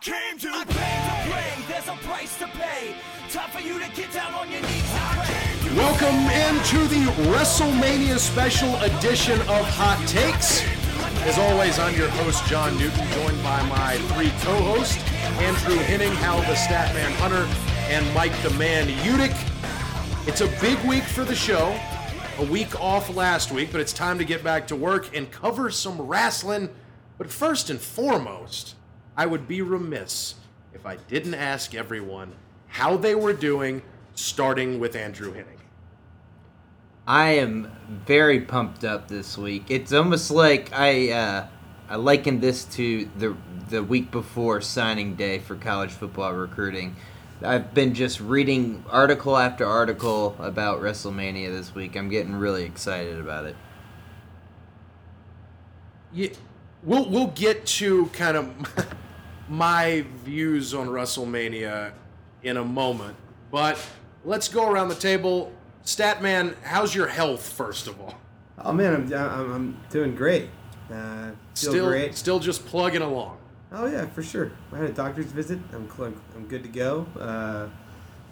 came to I play. Came to play. There's a price to pay. Time for you to get down on your knees. Welcome into the WrestleMania special edition of Hot Takes. As always, I'm your host, John Newton, joined by my three co-hosts, Andrew Henning, Hal the Statman Hunter, and Mike the Man Udick. It's a big week for the show. A week off last week, but it's time to get back to work and cover some wrestling. But first and foremost, I would be remiss if I didn't ask everyone how they were doing, starting with Andrew Henning. I am very pumped up this week. It's almost like I uh, I liken this to the the week before signing day for college football recruiting. I've been just reading article after article about WrestleMania this week. I'm getting really excited about it. Yeah, we'll we'll get to kind of my views on WrestleMania in a moment, but let's go around the table. Statman, how's your health first of all? Oh man, I'm I'm, I'm doing great. Uh, Still, great. still just plugging along. Oh yeah, for sure. I had a doctor's visit. I'm cl- I'm good to go. Uh,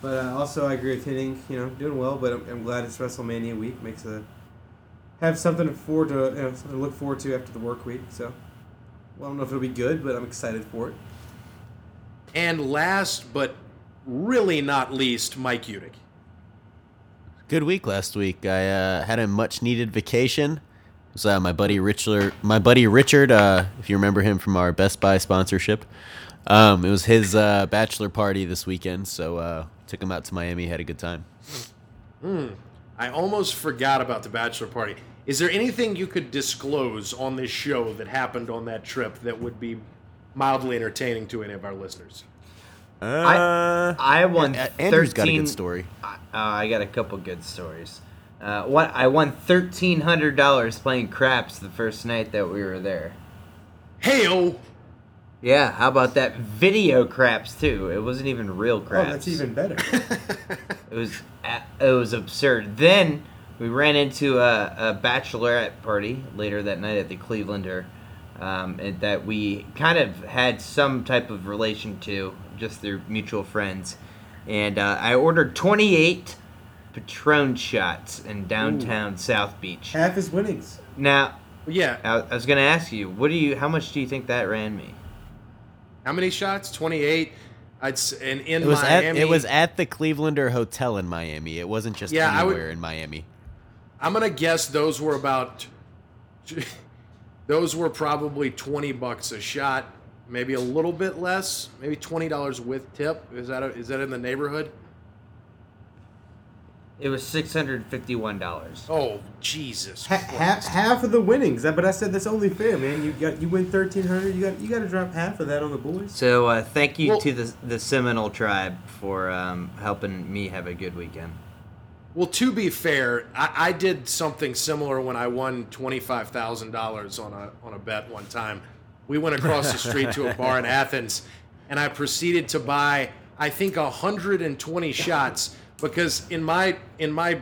but uh, also, I agree with Henning. You know, doing well. But I'm, I'm glad it's WrestleMania week. Makes a have something to forward to you know something to look forward to after the work week. So, I don't know if it'll be good, but I'm excited for it. And last but really not least, Mike Udick. Good week last week. I uh, had a much needed vacation. It was uh, my buddy Richard. My buddy Richard, uh, if you remember him from our Best Buy sponsorship, um, it was his uh, bachelor party this weekend. So uh, took him out to Miami. Had a good time. I almost forgot about the bachelor party. Is there anything you could disclose on this show that happened on that trip that would be mildly entertaining to any of our listeners? Uh, I won yeah, Andrew's got a good story. Uh, I got a couple good stories. Uh, what I won thirteen hundred dollars playing craps the first night that we were there. Heyo! Yeah, how about that? Video craps too. It wasn't even real craps. Oh, that's even better. It was it was absurd. Then we ran into a, a bachelorette party later that night at the Clevelander, um, and that we kind of had some type of relation to, just through mutual friends. And uh, I ordered twenty eight Patron shots in downtown South Beach. Half his winnings. Now, Yeah. I, I was gonna ask you, what do you? How much do you think that ran me? How many shots? 28. I'd and in It was Miami. at it was at the Clevelander Hotel in Miami. It wasn't just Yeah, I would- anywhere in Miami. I'm gonna guess those were about. Those were probably 20 bucks a shot, maybe a little bit less, maybe twenty dollars with tip. Is that a, is that in the neighborhood? It was six hundred fifty one dollars. Oh Jesus! Ha- half, half of the winnings. But I said that's only fair, man. You got you win thirteen hundred. You got you got to drop half of that on the boys. So uh, thank you Well- to the the Seminole tribe for um, helping me have a good weekend. Well, to be fair, I, I did something similar when I won twenty five thousand dollars on a on a bet one time. We went across the street to a bar in Athens, and I proceeded to buy I think hundred and twenty shots because in my in my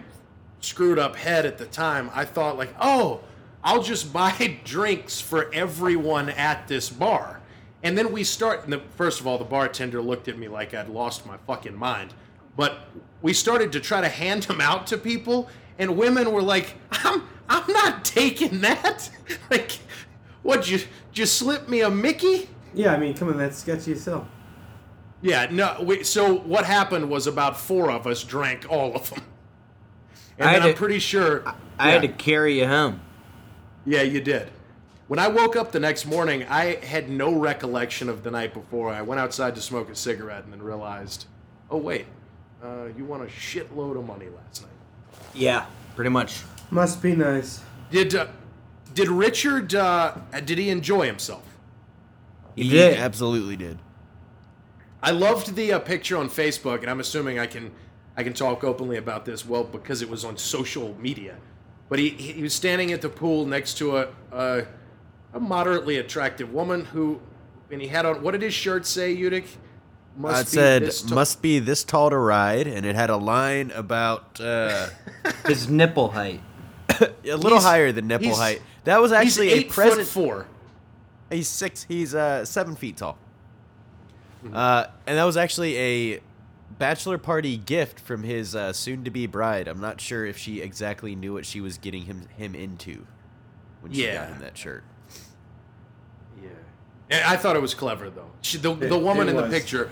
screwed up head at the time, I thought like, oh, I'll just buy drinks for everyone at this bar. And then we start. And the, first of all, the bartender looked at me like I'd lost my fucking mind. But we started to try to hand them out to people, and women were like, "I'm, I'm not taking that. like, what? You just slip me a Mickey?" Yeah, I mean, come on, that's sketchy as hell. Yeah. No. We, so what happened was about four of us drank all of them, and I then had I'm to- pretty sure. I had yeah. to carry you home. Yeah, you did. When I woke up the next morning, I had no recollection of the night before. I went outside to smoke a cigarette and then realized, oh wait, uh, you won a shitload of money last night. Yeah, pretty much. Must be nice. Did uh, did Richard? Uh, did he enjoy himself? You He did. absolutely did. I loved the uh, picture on Facebook, and I'm assuming I can I can talk openly about this. Well, because it was on social media, but he he was standing at the pool next to a a, a moderately attractive woman who, and he had on what did his shirt say, Udick? Uh, it said must be this tall to ride, and it had a line about uh, His nipple height. a little He's- higher than nipple height. That was actually he's a eight present. foot four. He's six. He's uh seven feet tall. Uh, and that was actually a bachelor party gift from his uh, soon-to-be bride. I'm not sure if she exactly knew what she was getting him him into when she Yeah. got him that shirt. Yeah. And I thought it was clever though. She, the, It- the woman it in the picture,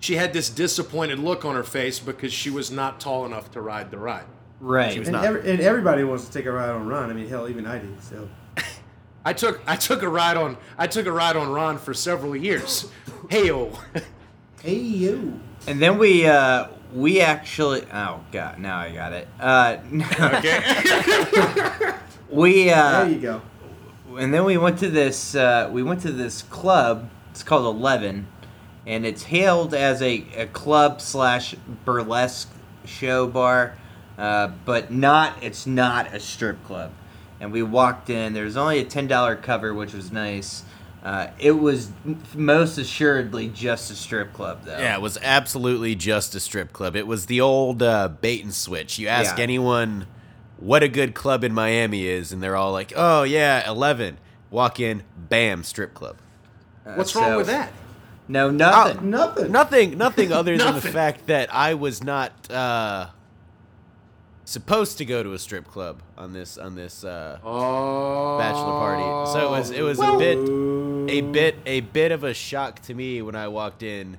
she she had this disappointed look on her face because she was not tall enough to ride the ride. Right. And, every, and everybody wants to take a ride on Ron. I mean, hell, even I did. So I took I took a ride on I took a ride on Ron for several years. Heyo. hey yo. And then we uh we actually oh god now I got it. Uh okay. we uh There you go. and then we went to this uh, we went to this club it's called 11 and it's hailed as a, a club slash burlesque show bar uh, but not it's not a strip club and we walked in there was only a $10 cover which was nice uh, it was most assuredly just a strip club though Yeah, it was absolutely just a strip club. It was the old uh, bait and switch. You ask Yeah. anyone what a good club in Miami is, and they're all like, "Oh yeah, 11." Walk in, bam, strip club. Uh, What's wrong so- with that? No nothing Nothing. Nothing, nothing other than the fact that I was not uh, supposed to go to a strip club on this on this uh, Oh. bachelor party. So it was it was Well- a bit a bit a bit of a shock to me when I walked in,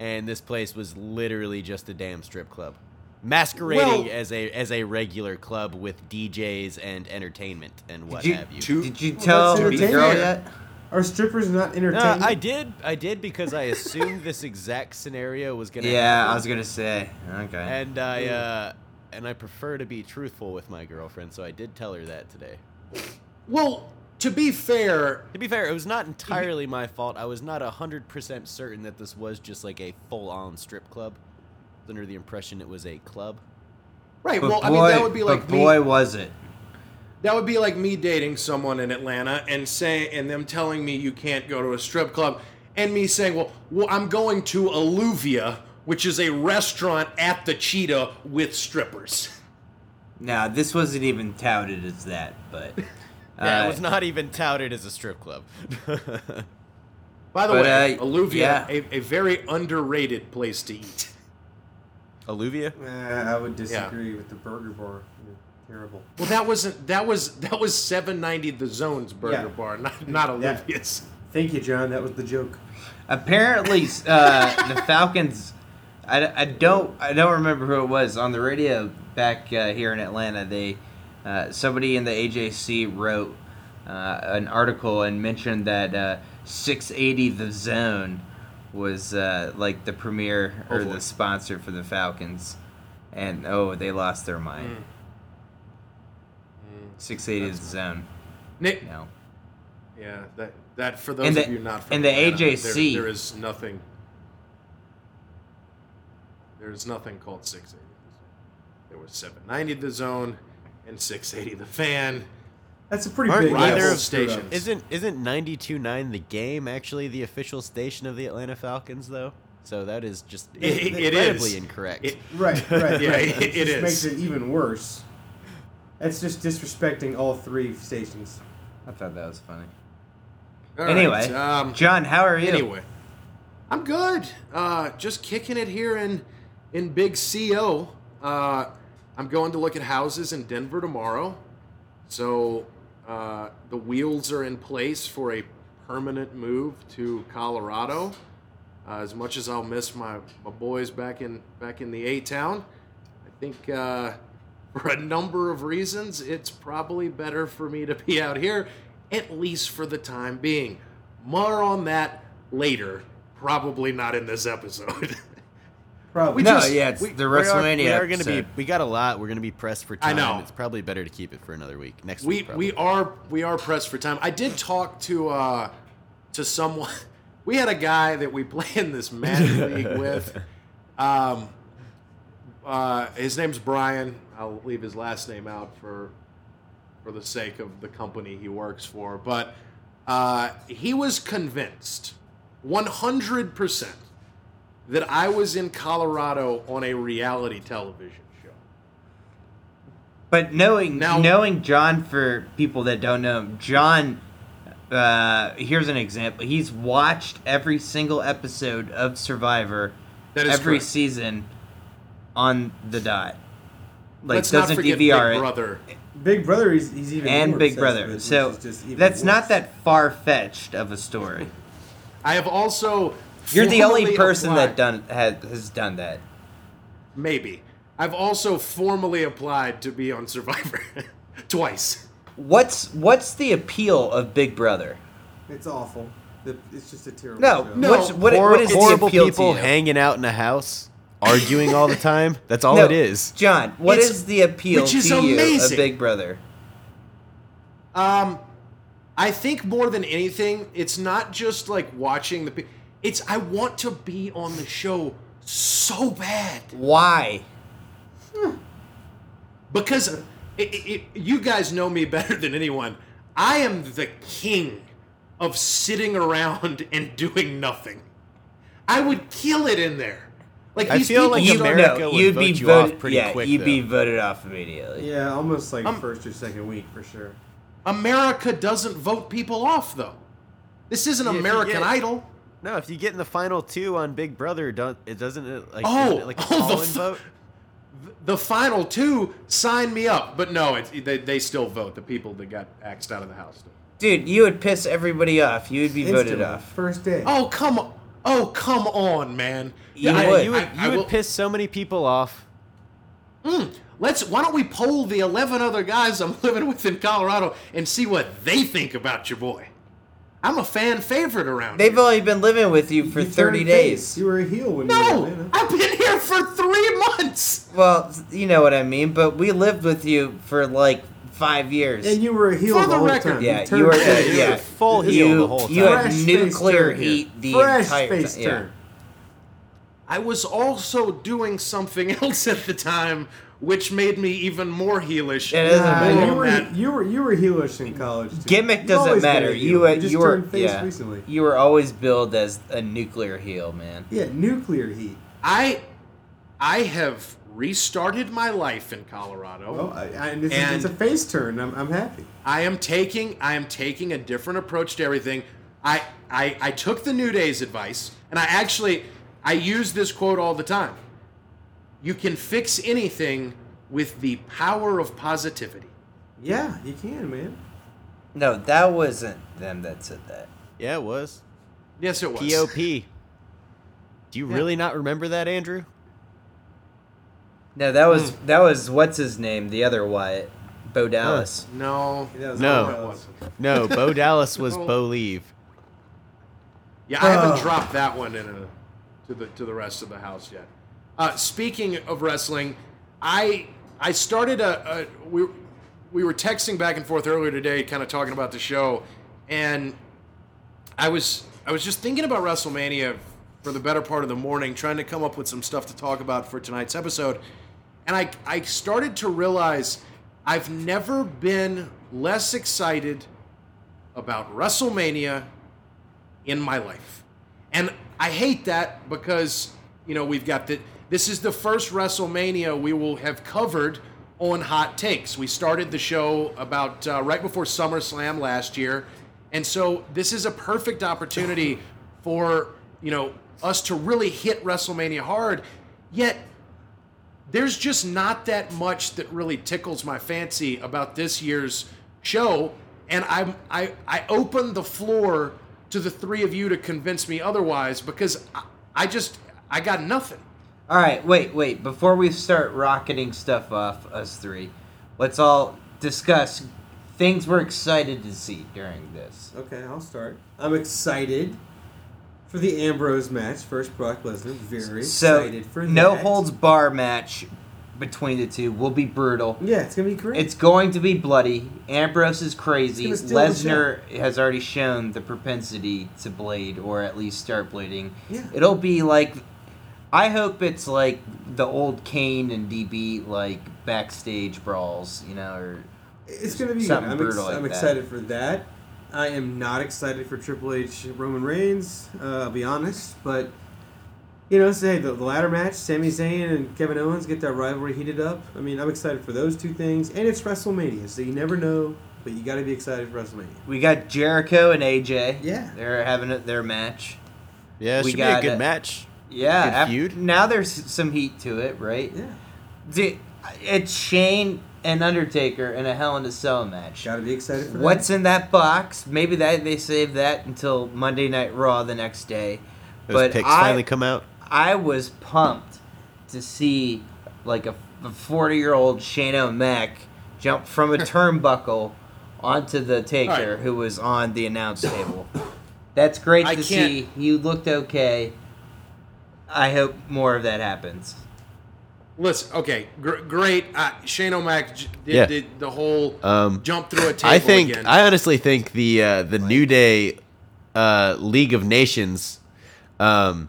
and this place was literally just a damn strip club, masquerading Well- as a as a regular club with DJs and entertainment and what you, have you. Two- did you tell that's the girl entertaining. yet Are strippers not No. I did I did because I assumed this exact scenario was gonna yeah happen. i was gonna say okay and I uh, and I prefer to be truthful with my girlfriend, so I did tell her that today. Well, to be fair, To be fair, it was not entirely my fault. I was not hundred percent certain that this was just like a full-on strip club. Under the impression it was a club. right? But well, boy, I mean that would be like but me. boy was it. That would be like me dating someone in Atlanta and say and them telling me you can't go to a strip club and me saying, "Well, well I'm going to Alluvia, which is a restaurant at the Cheetah with strippers." Now this wasn't even touted as that, but Yeah, uh, it was not even touted as a strip club. By the But, way, uh, Alluvia, yeah. a, a very underrated place to eat. Alluvia? Uh, I would disagree with the burger bar. Yeah, terrible. Well, that wasn't that was that was 790 the Zone's burger Yeah. bar, not not Yeah. Alluvia's. Thank you, John. That was the joke. apparently uh, the Falcons. I, I don't I don't remember who it was on the radio back uh, here in Atlanta. They uh, somebody in the AJC wrote uh, an article and mentioned that uh, 680 the Zone was uh, like the premier or Oh, the sponsor for the Falcons, and oh they lost their Mm. Mind. 680 the Zone. Nick, No. yeah, that that for those And the- of you not from and the Atlanta, there- AJC. there is nothing. There is nothing called 680. There was 790 the Zone and 680 the Fan. That's a pretty Aren't big either of screw stations- Isn't isn't 92.9 the game actually the official station of the Atlanta Falcons though? So that is just It- it incredibly is. incorrect. It- Right, right, Yeah, right. it- It, it makes it even worse. That's just disrespecting all three stations. I thought that was funny. All right, anyway, um, John, how are you? Anyway, I'm good. Uh, just kicking it here in in Big CO. Uh, I'm going to look at houses in Denver tomorrow, so uh, the wheels are in place for a permanent move to Colorado. Uh, as much as I'll miss my, my boys back in back in the A town, I think uh, for a number of reasons, it's probably better for me to be out here, at least for the time being. More on that later. Probably not in this episode. Probably. We no, just- yeah, it's we- the We are- WrestleMania. We are, going to be. We got a lot. We're going to be pressed for time. I time. know. It's probably better to keep it for another week. Next we week. Probably. we are we are pressed for time. I did talk to uh to someone. We had a guy that we play in this Magic League with. Um, uh, his name's Brian. I'll leave his last name out for for the sake of the company he works for. But uh, he was convinced, one hundred percent, that I was in Colorado on a reality television show. But knowing Now- knowing John for people that don't know him, John uh, here's an example. He's watched every single episode of Survivor That is every correct. season on the dot. Like Let's not doesn't forget DVR Big it. Brother. Big Brother, he's, he's even and more Big Brother. with, so which is just even that's not that far fetched of a story. I have also. You're the only person applied- that done has, has done that. Maybe. I've also formally applied to be on Survivor twice. What's what's the appeal of Big Brother? It's awful. The, it's just a terrible No, show. no. what's, what, Hor- what is the horrible appeal people to you? hanging out in a house, arguing all the time. That's all No, it is. John, what It's- is the appeal which is to you of. Big Brother? Um, I think more than anything, it's not just like watching the. pe- It's I want to be on the show so bad Why? because it, it, it- you guys know me better than anyone. I am the king of sitting around and doing nothing. I would kill it in there. Like I these feel people like You, America no, would you'd vote be you voted. off pretty yeah, quick, you'd be voted off immediately. Yeah, almost like Um, first or second week for sure. America doesn't vote people off though. This isn't Yeah, American get- Idol. No, if you get in the final two on Big Brother, don't it doesn't it like Oh, it like a oh, the vote? The final two sign me up, but no, it, they, they still vote. The people that got axed out of the house. Dude, you would piss everybody off. You would be voted off. First day. Oh come on! Oh come on, man! You I- would. You would, I- you I would will- piss so many people off. Mm, let's. Why don't we poll the eleven other guys I'm living with in Colorado and see what they think about your boy? I'm a fan favorite around They've here. only been living with you for You 30 days. face. You were a heel when you were in No, Atlanta. I've been here for three months. Well, you know what I mean, but we lived with you for like five years. And you were a heel For the, the whole record. time. Yeah, turned you were- face. you yeah. were full heel you, the whole time. you had Fresh face nuclear turn here. heat the Fresh entire face time. Yeah. turn. I was also doing something else at the time, which made me even more heelish. It doesn't Nah, matter. you were That- you were you were heelish in college. Too. Gimmick doesn't matter. a heel. You, uh, just you were face yeah, recently. you were always billed as a nuclear heel, man. Yeah, nuclear heat. I I have restarted my life in Colorado. Well, I, I, and this And- is, it's a face turn. I'm, I'm happy. I am taking I am taking a different approach to everything. I, I I took the New Day's advice, and I actually I use this quote all the time. You can fix anything with the power of positivity. Yeah, you can, man. No, that wasn't them that said that. Yeah, it was. Yes, it was. POP. Do you really not remember that, Andrew? No, that was that was what's his name, the other Wyatt, Bo Dallas. No, No. all it it was. wasn't. No, Bo Dallas was Oh. Bo Leave. Yeah, I haven't Oh. dropped that one in a, to the to the rest of the house yet. Uh, speaking of wrestling, I I started a, a we we were texting back and forth earlier today, kind of talking about the show, and I was I was just thinking about WrestleMania for the better part of the morning, trying to come up with some stuff to talk about for tonight's episode, and I I started to realize I've never been less excited about WrestleMania in my life. And I hate that because, you know, we've got the this is the first WrestleMania we will have covered on Hot Takes. We started the show about uh, right before SummerSlam last year. And so this is a perfect opportunity for, you know, us to really hit WrestleMania hard. Yet there's just not that much that really tickles my fancy about this year's show and I'm, I, I open the floor to the three of you to convince me otherwise because I, I just I got nothing. All right, wait, wait. Before we start rocketing stuff off, us three, let's all discuss things we're excited to see during this. Okay, I'll start. I'm excited for the Ambrose match. First Brock Lesnar. Very So, excited for that. So, no that. holds bar match between the two will be brutal. Yeah, it's gonna be great. It's going to be bloody. Ambrose is crazy. It's gonna steal the Lesnar has already shown the propensity to blade, or at least start bleeding. Yeah. It'll be like, I hope it's like the old Kane and DB like backstage brawls, you know, or It's gonna be good. Something I'm, ex- brutal like I'm that. excited for that. I am not excited for Triple H Roman Reigns. Uh, I'll be honest, but you know, say the, the ladder match, Sami Zayn and Kevin Owens get that rivalry heated up. I mean, I'm excited for those two things, and it's WrestleMania, so you never know but you got to be excited for WrestleMania. We got Jericho and AJ. Yeah. they're having a, their match. Yeah, it We should be a good it. match. Yeah, Good af- feud. now there's some heat to it, right? Yeah, Dude, it's Shane and Undertaker in a Hell in a Cell match. got to be excited for What's in that box? Maybe that they save that until Monday Night Raw the next day. Those but picks I, finally come out. I was pumped to see like a 40 year old Shane O'Mac jump from a turnbuckle onto the Taker, Alright. who was on the announce table. That's great I to can't- see. You looked okay. I hope more of that happens. Listen, okay, gr- great. Uh, Shane O'Mac j- did, Yeah. did the whole Um, jump through a table I think again. I honestly think the uh, the New Day uh, League of Nations um,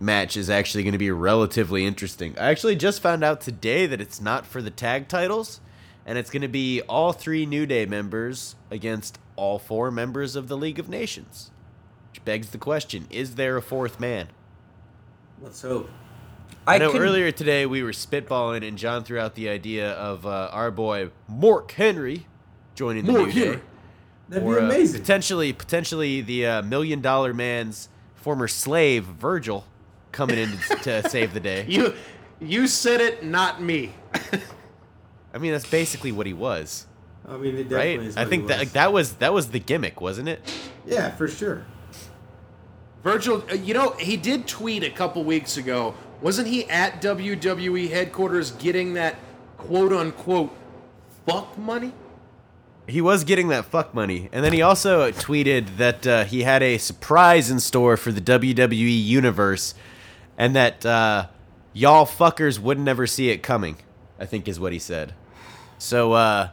match is actually going to be relatively interesting. I actually just found out today that it's not for the tag titles, and it's going to be all three New Day members against all four members of the League of Nations. Which begs the question: Is there a fourth man? Let's hope. I, know couldn't- earlier today we were spitballing, and John threw out the idea of uh, our boy Mark Henry joining the Mark New Henry. Day. That'd or be uh, potentially, potentially the uh, Million Dollar Man's former slave Virgil coming in to, to save the day. you you said it, not me. I mean, that's basically what he was, I mean, it right? definitely is. I think he that was. that was that was the gimmick, wasn't it? Yeah, for sure. Virgil, uh, you know, he did tweet a couple weeks ago. Wasn't he at WWE headquarters getting that quote unquote fuck money? He was getting that fuck money, and then he also tweeted that uh, he had a surprise in store for the WWE universe, and that uh, y'all fuckers would never see it coming. I think is what he said. So uh,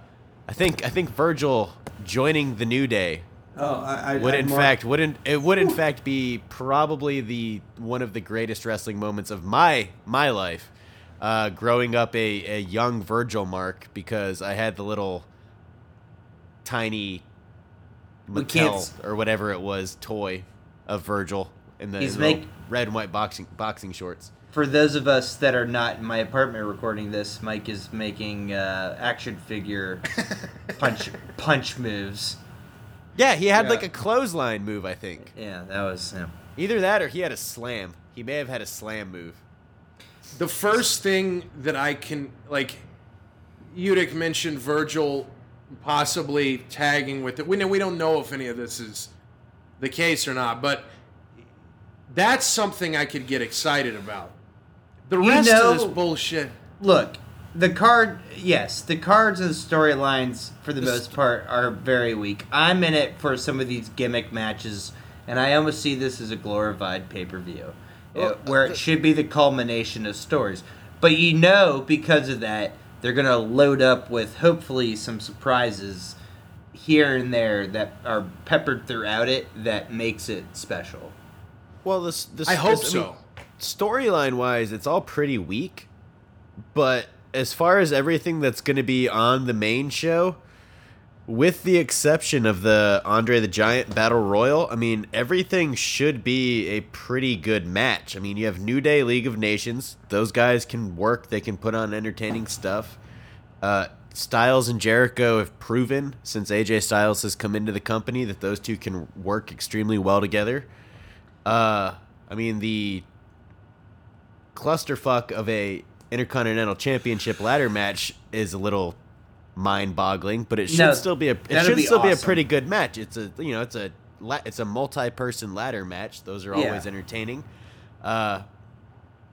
I think I think Virgil joining the New Day Oh, I, I would in marked- fact would in, it would in fact be probably the one of the greatest wrestling moments of my my life uh, growing up a, a young Virgil mark because I had the little tiny Mattel or whatever it was toy of Virgil in the in little make- red and white boxing boxing shorts. For those of us that are not in my apartment recording this, Mike is making uh, action figure punch punch moves. Yeah, he had Yeah. like a clothesline move, I think. Yeah, that was. Yeah. Either that or he had a slam. He may have had a slam move. The first thing that I can like, Udick mentioned Virgil possibly tagging with it. We know we don't know if any of this is the case or not, but that's something I could get excited about. The You rest know- of this bullshit. Look, the card. Yes, the cards and storylines for the most part are very weak. I'm in it for some of these gimmick matches, and I almost see this as a glorified pay per view, uh, Well, uh, where it should be the culmination of stories. But you know, because of that, they're gonna load up with hopefully some surprises here and there that are peppered throughout it that makes it special. Well, this, this I hope this- so. storyline wise, it's all pretty weak. But as far as everything that's going to be on the main show, with the exception of the Andre the Giant Battle Royal, I mean, everything should be a pretty good match. I mean, you have New Day League of Nations. Those guys can work, they can put on entertaining stuff. Uh, Styles and Jericho have proven since AJ Styles has come into the company that those two can work extremely well together. Uh, I mean the clusterfuck of a Intercontinental Championship ladder match is a little mind-boggling, but it should No, still be a it should be still be a pretty good match. It's a you know it's a la- it's a multi-person ladder match. Those are Yeah. always entertaining. Uh,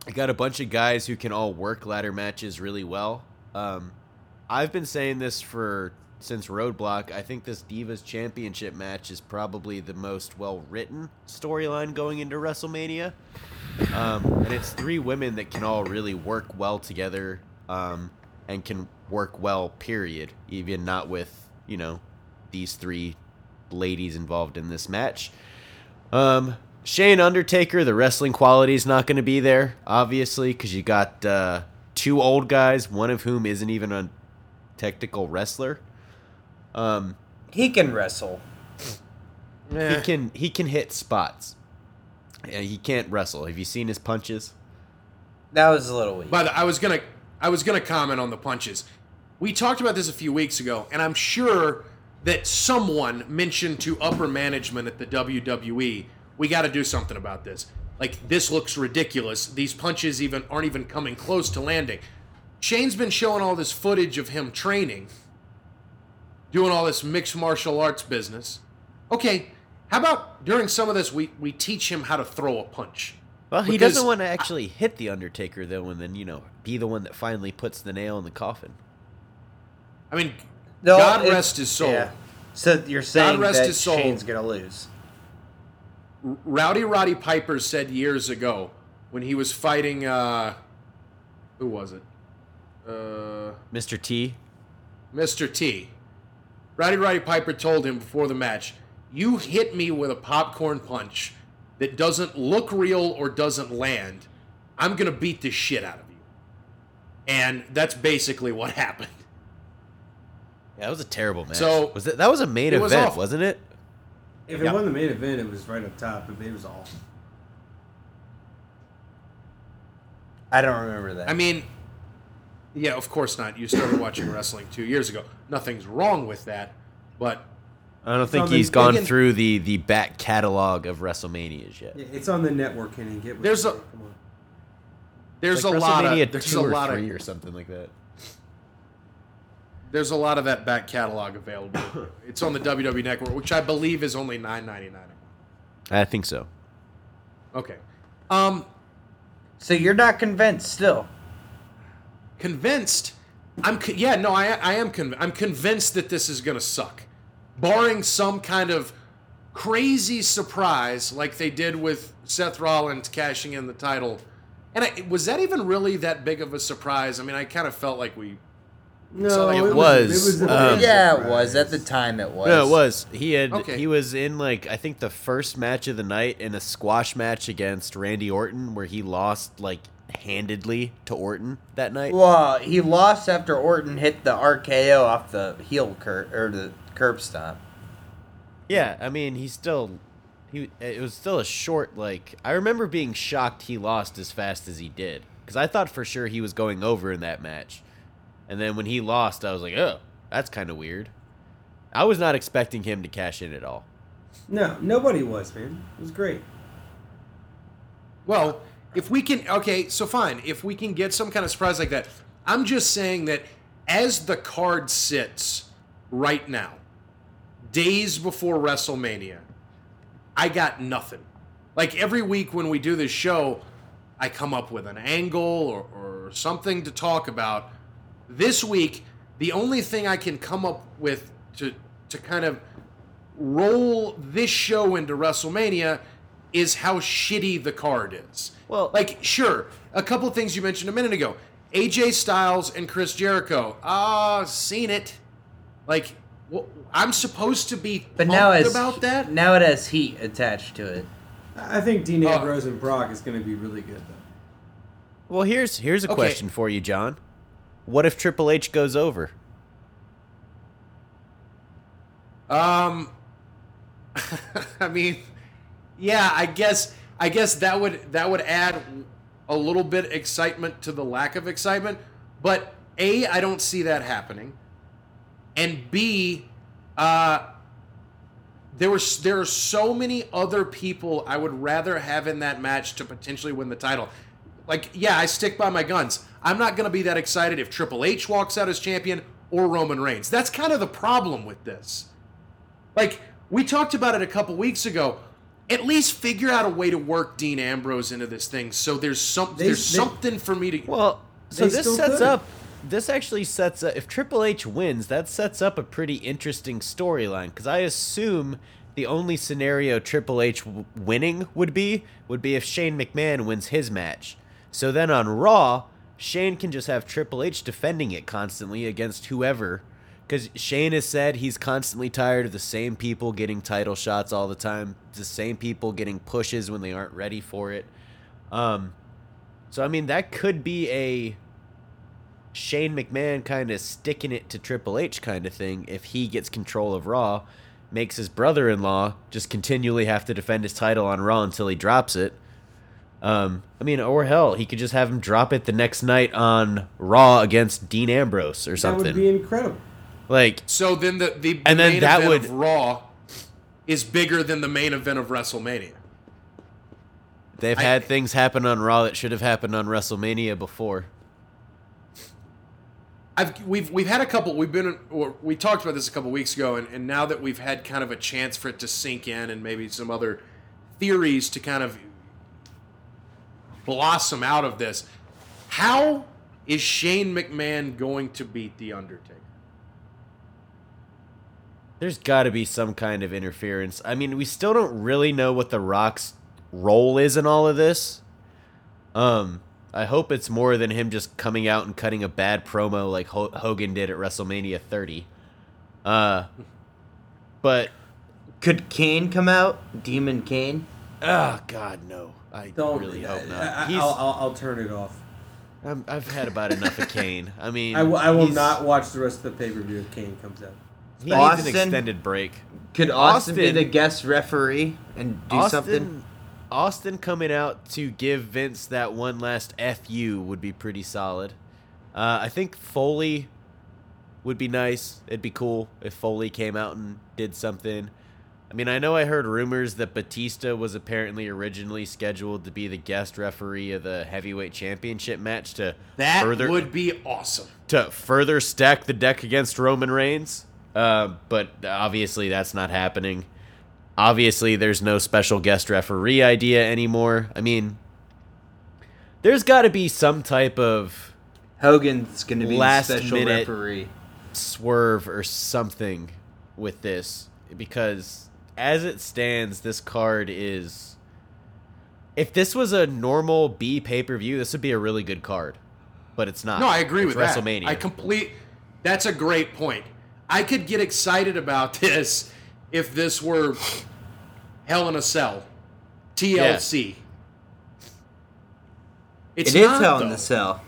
I got a bunch of guys who can all work ladder matches really well. Um, I've been saying this for since Roadblock. I think this Divas Championship match is probably the most well written storyline going into WrestleMania. Um, and it's three women that can all really work well together um, and can work well, period. Even not with, you know, these three ladies involved in this match. Um, Shane Undertaker, the wrestling quality is not going to be there, obviously, because you got uh, two old guys, one of whom isn't even a technical wrestler. Um, He can wrestle. he can he can hit spots. Yeah, he can't wrestle. Have you seen his punches? That was a little weak. But I was gonna, I was gonna comment on the punches. We talked about this a few weeks ago, and I'm sure that someone mentioned to upper management at the WWE, we got to do something about this. Like this looks ridiculous. These punches even aren't even coming close to landing. Shane's been showing all this footage of him training, doing all this mixed martial arts business. Okay, how about during some of this we, we teach him how to throw a punch? Well, he doesn't want to actually hit the Undertaker though, and then you know be the one that finally puts the nail in the coffin. I mean, No, God it- rest his soul. yeah. So you're saying rest that his soul. Shane's gonna lose? Rowdy Roddy Piper said years ago when he was fighting, uh, who was it? Uh, Mr. T. Mr. T. Rowdy Roddy Piper told him before the match, "You hit me with a popcorn punch that doesn't look real or doesn't land. I'm gonna beat the shit out of you." And that's basically what happened. Yeah, that was a terrible match. So, was that, That was a main it was event, awful. wasn't it? If it Yeah. wasn't the main event, it was right up top. It was all. I don't remember that. I mean, yeah, of course not. You started watching wrestling two years ago. Nothing's wrong with that, but I don't think he's gone again- through the the back catalog of WrestleManias yet. Yeah, it's on the network, Kenny. Get with There's it. a- Come on. there's Like a lot WrestleMania of there's two a or lot three of or something like that. there's a lot of that back catalog available. it's on the WWE Network, which I believe is only nine ninety nine. I think so. Okay, um, so you're not convinced still? Convinced. I'm co- yeah no I I am conv- I'm convinced that this is gonna suck, barring some kind of crazy surprise like they did with Seth Rollins cashing in the title. And I, was that even really that big of a surprise? I mean, I kind of felt like we No, So it it, was, was. It was um, big yeah, it was at the time. It was. No, it was. He had Okay. he was in like I think the first match of the night in a squash match against Randy Orton where he lost like handedly to Orton that night. Well, he lost after Orton hit the RKO off the heel cur or the curb stomp. Yeah, I mean, he still he it was still a short like I remember being shocked he lost as fast as he did cuz I thought for sure he was going over in that match. And then when he lost, I was like, "Oh, that's kind of weird." I was not expecting him to cash in at all. No, nobody was, man. It was great. Well, if we can, okay, so fine. If we can get some kind of surprise like that, I'm just saying that as the card sits right now, days before WrestleMania, I got nothing. Like every week when we do this show, I come up with an angle or, or something to talk about. This week, the only thing I can come up with to to kind of roll this show into WrestleMania is how shitty the card is. Well- like sure, a couple things you mentioned a minute ago. AJ Styles and Chris Jericho. Ah, seen it. Like wh- I'm supposed to be But now it's about that. Now it has heat attached to it. I I think Dean Oh. Ambrose and Brock is going to be really good, though. Well, here's here's a Okay. question for you, John. What if Triple H goes over? Um, I mean, yeah, I guess I guess that would that would add a little bit excitement to the lack of excitement. But a, I don't see that happening, and b, uh, there were s- there are so many other people I would rather have in that match to potentially win the title. Like, yeah, I stick by my guns. I'm not to be that excited if Triple H walks out as champion or Roman Reigns. That's kind of the problem with this. Like we talked about it a couple weeks ago. At least figure out a way to work Dean Ambrose into this thing, so there's some They- there's they- something for me to. Well, so this sets could. up. This actually sets up. If Triple H wins, that sets up a pretty interesting storyline. Because I assume the only scenario Triple H w- winning would be would be if Shane McMahon wins his match. So then on Raw, Shane can just have Triple H defending it constantly against whoever. Because Shane has said he's constantly tired of the same people getting title shots all the time, the same people getting pushes when they aren't ready for it. Um, so I mean that could be a Shane McMahon kind of sticking it to Triple H kind of thing if he gets control of Raw, makes his brother-in-law just continually have to defend his title on Raw until he drops it. Um, I mean, or hell, he could just have him drop it the next night on Raw against Dean Ambrose or something. That would be incredible. Like So then the the And then that event would- of Raw is bigger than the main event of WrestleMania. they've I- had things happen on Raw that should have happened on WrestleMania before. I've we've we've had a couple. We've been or we talked about this a couple weeks ago, and, and now that we've had kind of a chance for it to sink in, and maybe some other theories to kind of blossom out of this, how is Shane McMahon going to beat the Undertaker? There's got to be some kind of interference. I mean, we still don't really know what The Rock's role is in all of this. Um, I hope it's more than him just coming out and cutting a bad promo like Ho- Hogan did at WrestleMania 30. Uh, but Could Kane come out? Demon Kane? oh god, no! I Don't really I, hope not. I, will I'll, I'll turn it off. I'm, I've had about enough of Kane. I mean, I, w- I will not watch the rest of the pay per view if Kane comes out. He needs an extended break. Could Austin, be the guest referee and do Austin, something? Austin coming out to give Vince that one last fu would be pretty solid. Uh, I think Foley would be nice. It'd be cool if Foley came out and did something. I mean, I know I heard rumors that Batista was apparently originally scheduled to be the guest referee of the heavyweight championship match to That further would be awesome. to further stack the deck against Roman Reigns. Uh, but obviously, that's not happening. Obviously, there's no special guest referee idea anymore. I mean, there's got to be some type of Hogan's going to be Last special minute- referee. swerve or something with this because as it stands, this card is. If this was a normal B pay per view, this would be a really good card, but it's not. No, I agree It's with that. WrestleMania. I complete. That's a great point. I could get excited about this if this were Hell in a Cell, TLC. It's It is not, Hell in a Cell.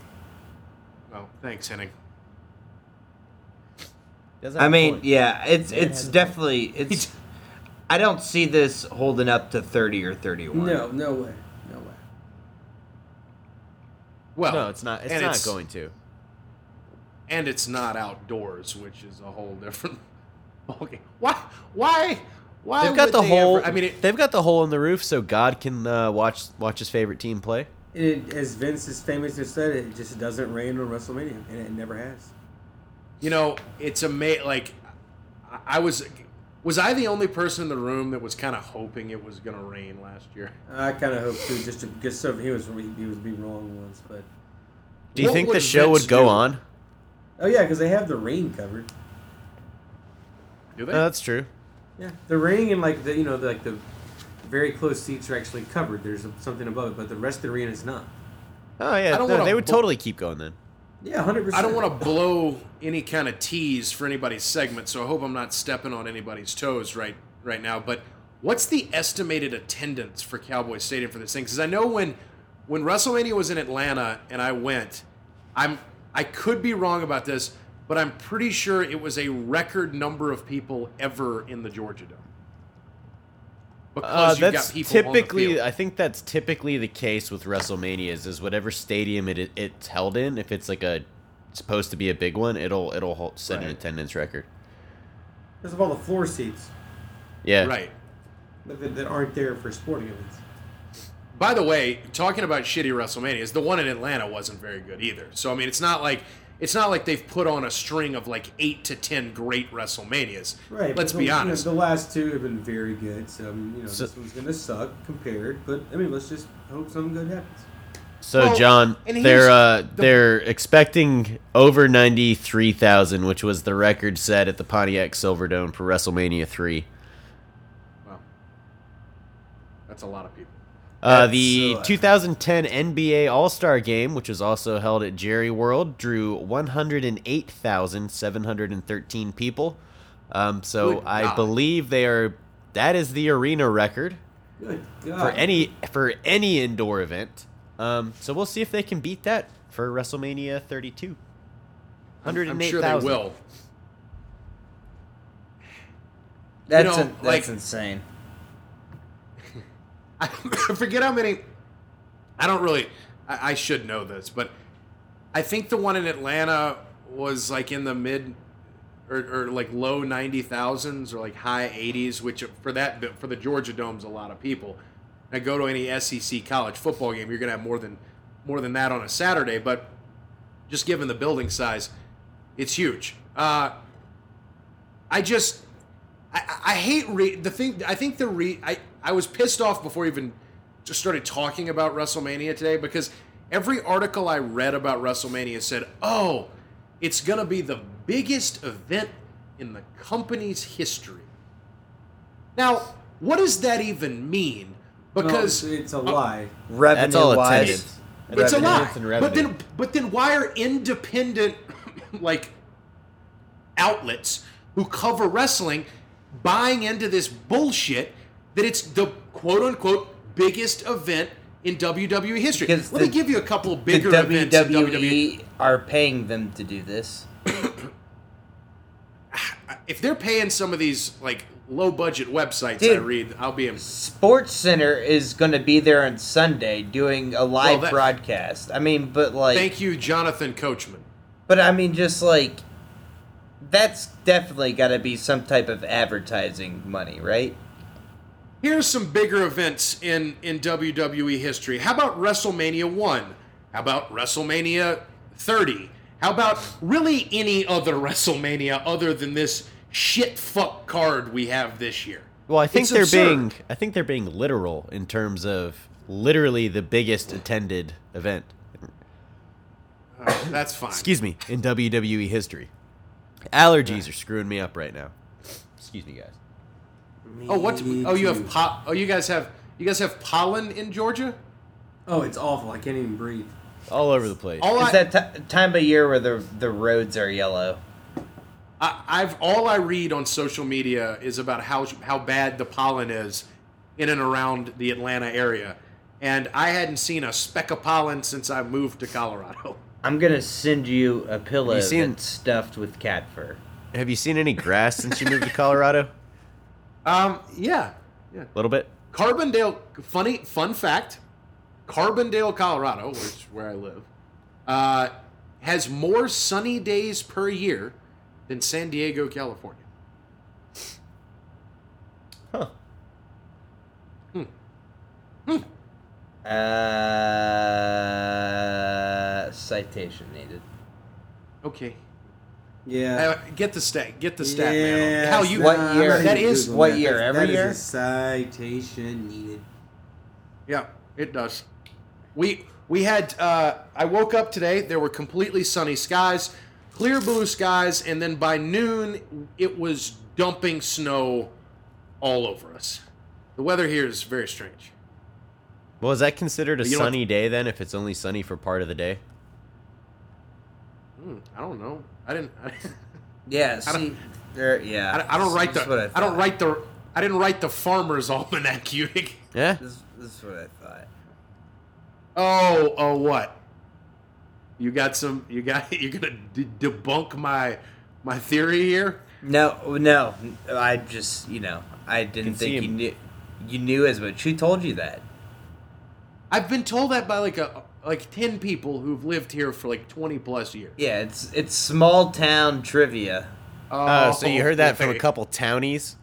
Oh, thanks, Henning. Does have I a mean, point. yeah, it's Man it's has a definitely it's. I don't see this holding up to thirty or thirty-one. No, no way, no way. Well, no, it's not. It's and not going to. And it's not outdoors, which is a whole different Okay, Why? Why? Why? They've got the they hole. ever- I mean, it, they've got the hole in the roof, so God can uh, watch watch his favorite team play. And it, as Vince has famously said, it just doesn't rain on WrestleMania, and it never has. you know, it's a ama- Like, I- I was. Was I the only person in the room that was kind of hoping it was going to rain last year? I kind of hoped too, just to just so he was he was be wrong once, but Do you What think the show Vince would go do? on? Oh yeah, because they have the rain covered. Do they? No, that's true. Yeah, the ring and like the you know the, like the very close seats are actually covered. There's something above it, but the rest of the arena is not. Oh yeah, I don't no, wanna they would bu- totally keep going then. Yeah, hundred percent. I don't want to blow any kind of tease for anybody's segment, so I hope I'm not stepping on anybody's toes right right now. But what's the estimated attendance for Cowboy Stadium for this thing? Because I know when when WrestleMania was in Atlanta and I went, I'm I could be wrong about this, but I'm pretty sure it was a record number of people ever in the Georgia Dome. Uh, Because you've got people on the typically, field. I think that's typically the case with WrestleManias. Is whatever stadium it it's held in, if it's like a supposed to be a big one, it'll it'll hold, set an attendance record. Because of all the floor seats Yeah, right. that, that- that aren't there for sporting events. By the way, talking about shitty WrestleManias, the one in Atlanta wasn't very good either. So I mean, it's not like it's not like they've put on a string of like eight to ten great WrestleManias. Right. Let's but be the, you know, honest. the last two have been very good. So I mean, you know, So- this one's gonna suck compared. But I mean, let's just hope something good happens. So Well, John, they're uh, the- they're expecting over ninety three thousand, which was the record set at the Pontiac Silverdome for WrestleMania three. Wow. That's a lot of people. Uh, the so- 2010 NBA All Star Game, which was also held at Jerry World, drew 108,713 people. Um, so Good I God. believe they are. That is the arena record for any for any indoor event. Um, so we'll see if they can beat that for WrestleMania 32. I'm 108,000. sure they will. That's know, a- that's like- insane. I forget how many. I don't really. I, I should know this, but I think the one in Atlanta was like in the mid or, or like low ninety thousands or like high eighties, which for that for the Georgia Dome's a lot of people. I go to any SEC college football game, you're gonna have more than more than that on a Saturday, but just given the building size, it's huge. Uh, I just I, I hate re- the thing. I think the re I I was pissed off before I even just started talking about WrestleMania today because every article I read about WrestleMania said, "Oh, it's gonna be the biggest event in the company's history." Now, what does that even mean? Because no, it's a uh, lie. Revenue That's all wise, attendance. it's a lie. Attendance and But then, but then, why are independent like outlets who cover wrestling buying into this bullshit that it's the quote unquote biggest event in WWE history? Because Let me give you a couple the bigger events in WWE. WWE are paying them to do this. If they're paying some of these like low budget websites I read, I'll be. in- Sports Center is going to be there on Sunday doing a live that- broadcast. I mean, but like, Thank you, Jonathan Coachman. but I mean, just like, that's definitely got to be some type of advertising money, right? Here's some bigger events in, in WWE history. How about WrestleMania 1? How about WrestleMania 30? How about really any other WrestleMania other than this shit fuck card we have this year? Well, I think It's they're absurd. being I think they're being literal in terms of literally the biggest attended event. That's fine. Excuse me, in WWE history. Allergies are screwing me up right now. Excuse me, guys. Oh, what? Me Oh, you have po- Oh, you guys have you guys have pollen in Georgia? Oh, it's awful. I can't even breathe. All over the place. All It's I, that t- time of year where the the roads are yellow. I, I've all I read on social media is about how how bad the pollen is in and around the Atlanta area, and I hadn't seen a speck of pollen since I moved to Colorado. I'm gonna send you a pillow you seen- that's stuffed with cat fur. Have you seen any grass since you moved to Colorado? Um, yeah, yeah. A little bit. Carbondale. Funny fun fact: Carbondale, Colorado, which is where I live, uh, has more sunny days per year than San Diego, California. Huh. Hmm. Hmm. Uh, citation needed. Okay, Yeah. uh, get the stat. Get the stat, yeah, man. How you? What nah, year? I'm not That even is- Googling what that. year? That's- Every that is year? a citation needed. Yeah, it does. We we had. Uh, I woke up today. There were completely sunny skies, clear blue skies, and then by noon it was dumping snow all over us. The weather here is very strange. Well, is that considered a You know what- sunny day then? If it's only sunny for part of the day? Hmm, I don't know. I didn't. I, Yeah, I don't- see, there, yeah. I, I don't write the. What I, I, don't write the. I didn't write the farmer's almanac. You. Yeah. This, this is what I thought. Oh, oh, what? You got some. You got. You're gonna de- debunk my my theory here. No, no. I just, you know, I didn't Can think you him. knew. You knew as much. Who told you that? I've been told that by like a like ten people who've lived here for like twenty plus years. Yeah, it's it's small town trivia. Oh, so you oh, heard that from a couple townies?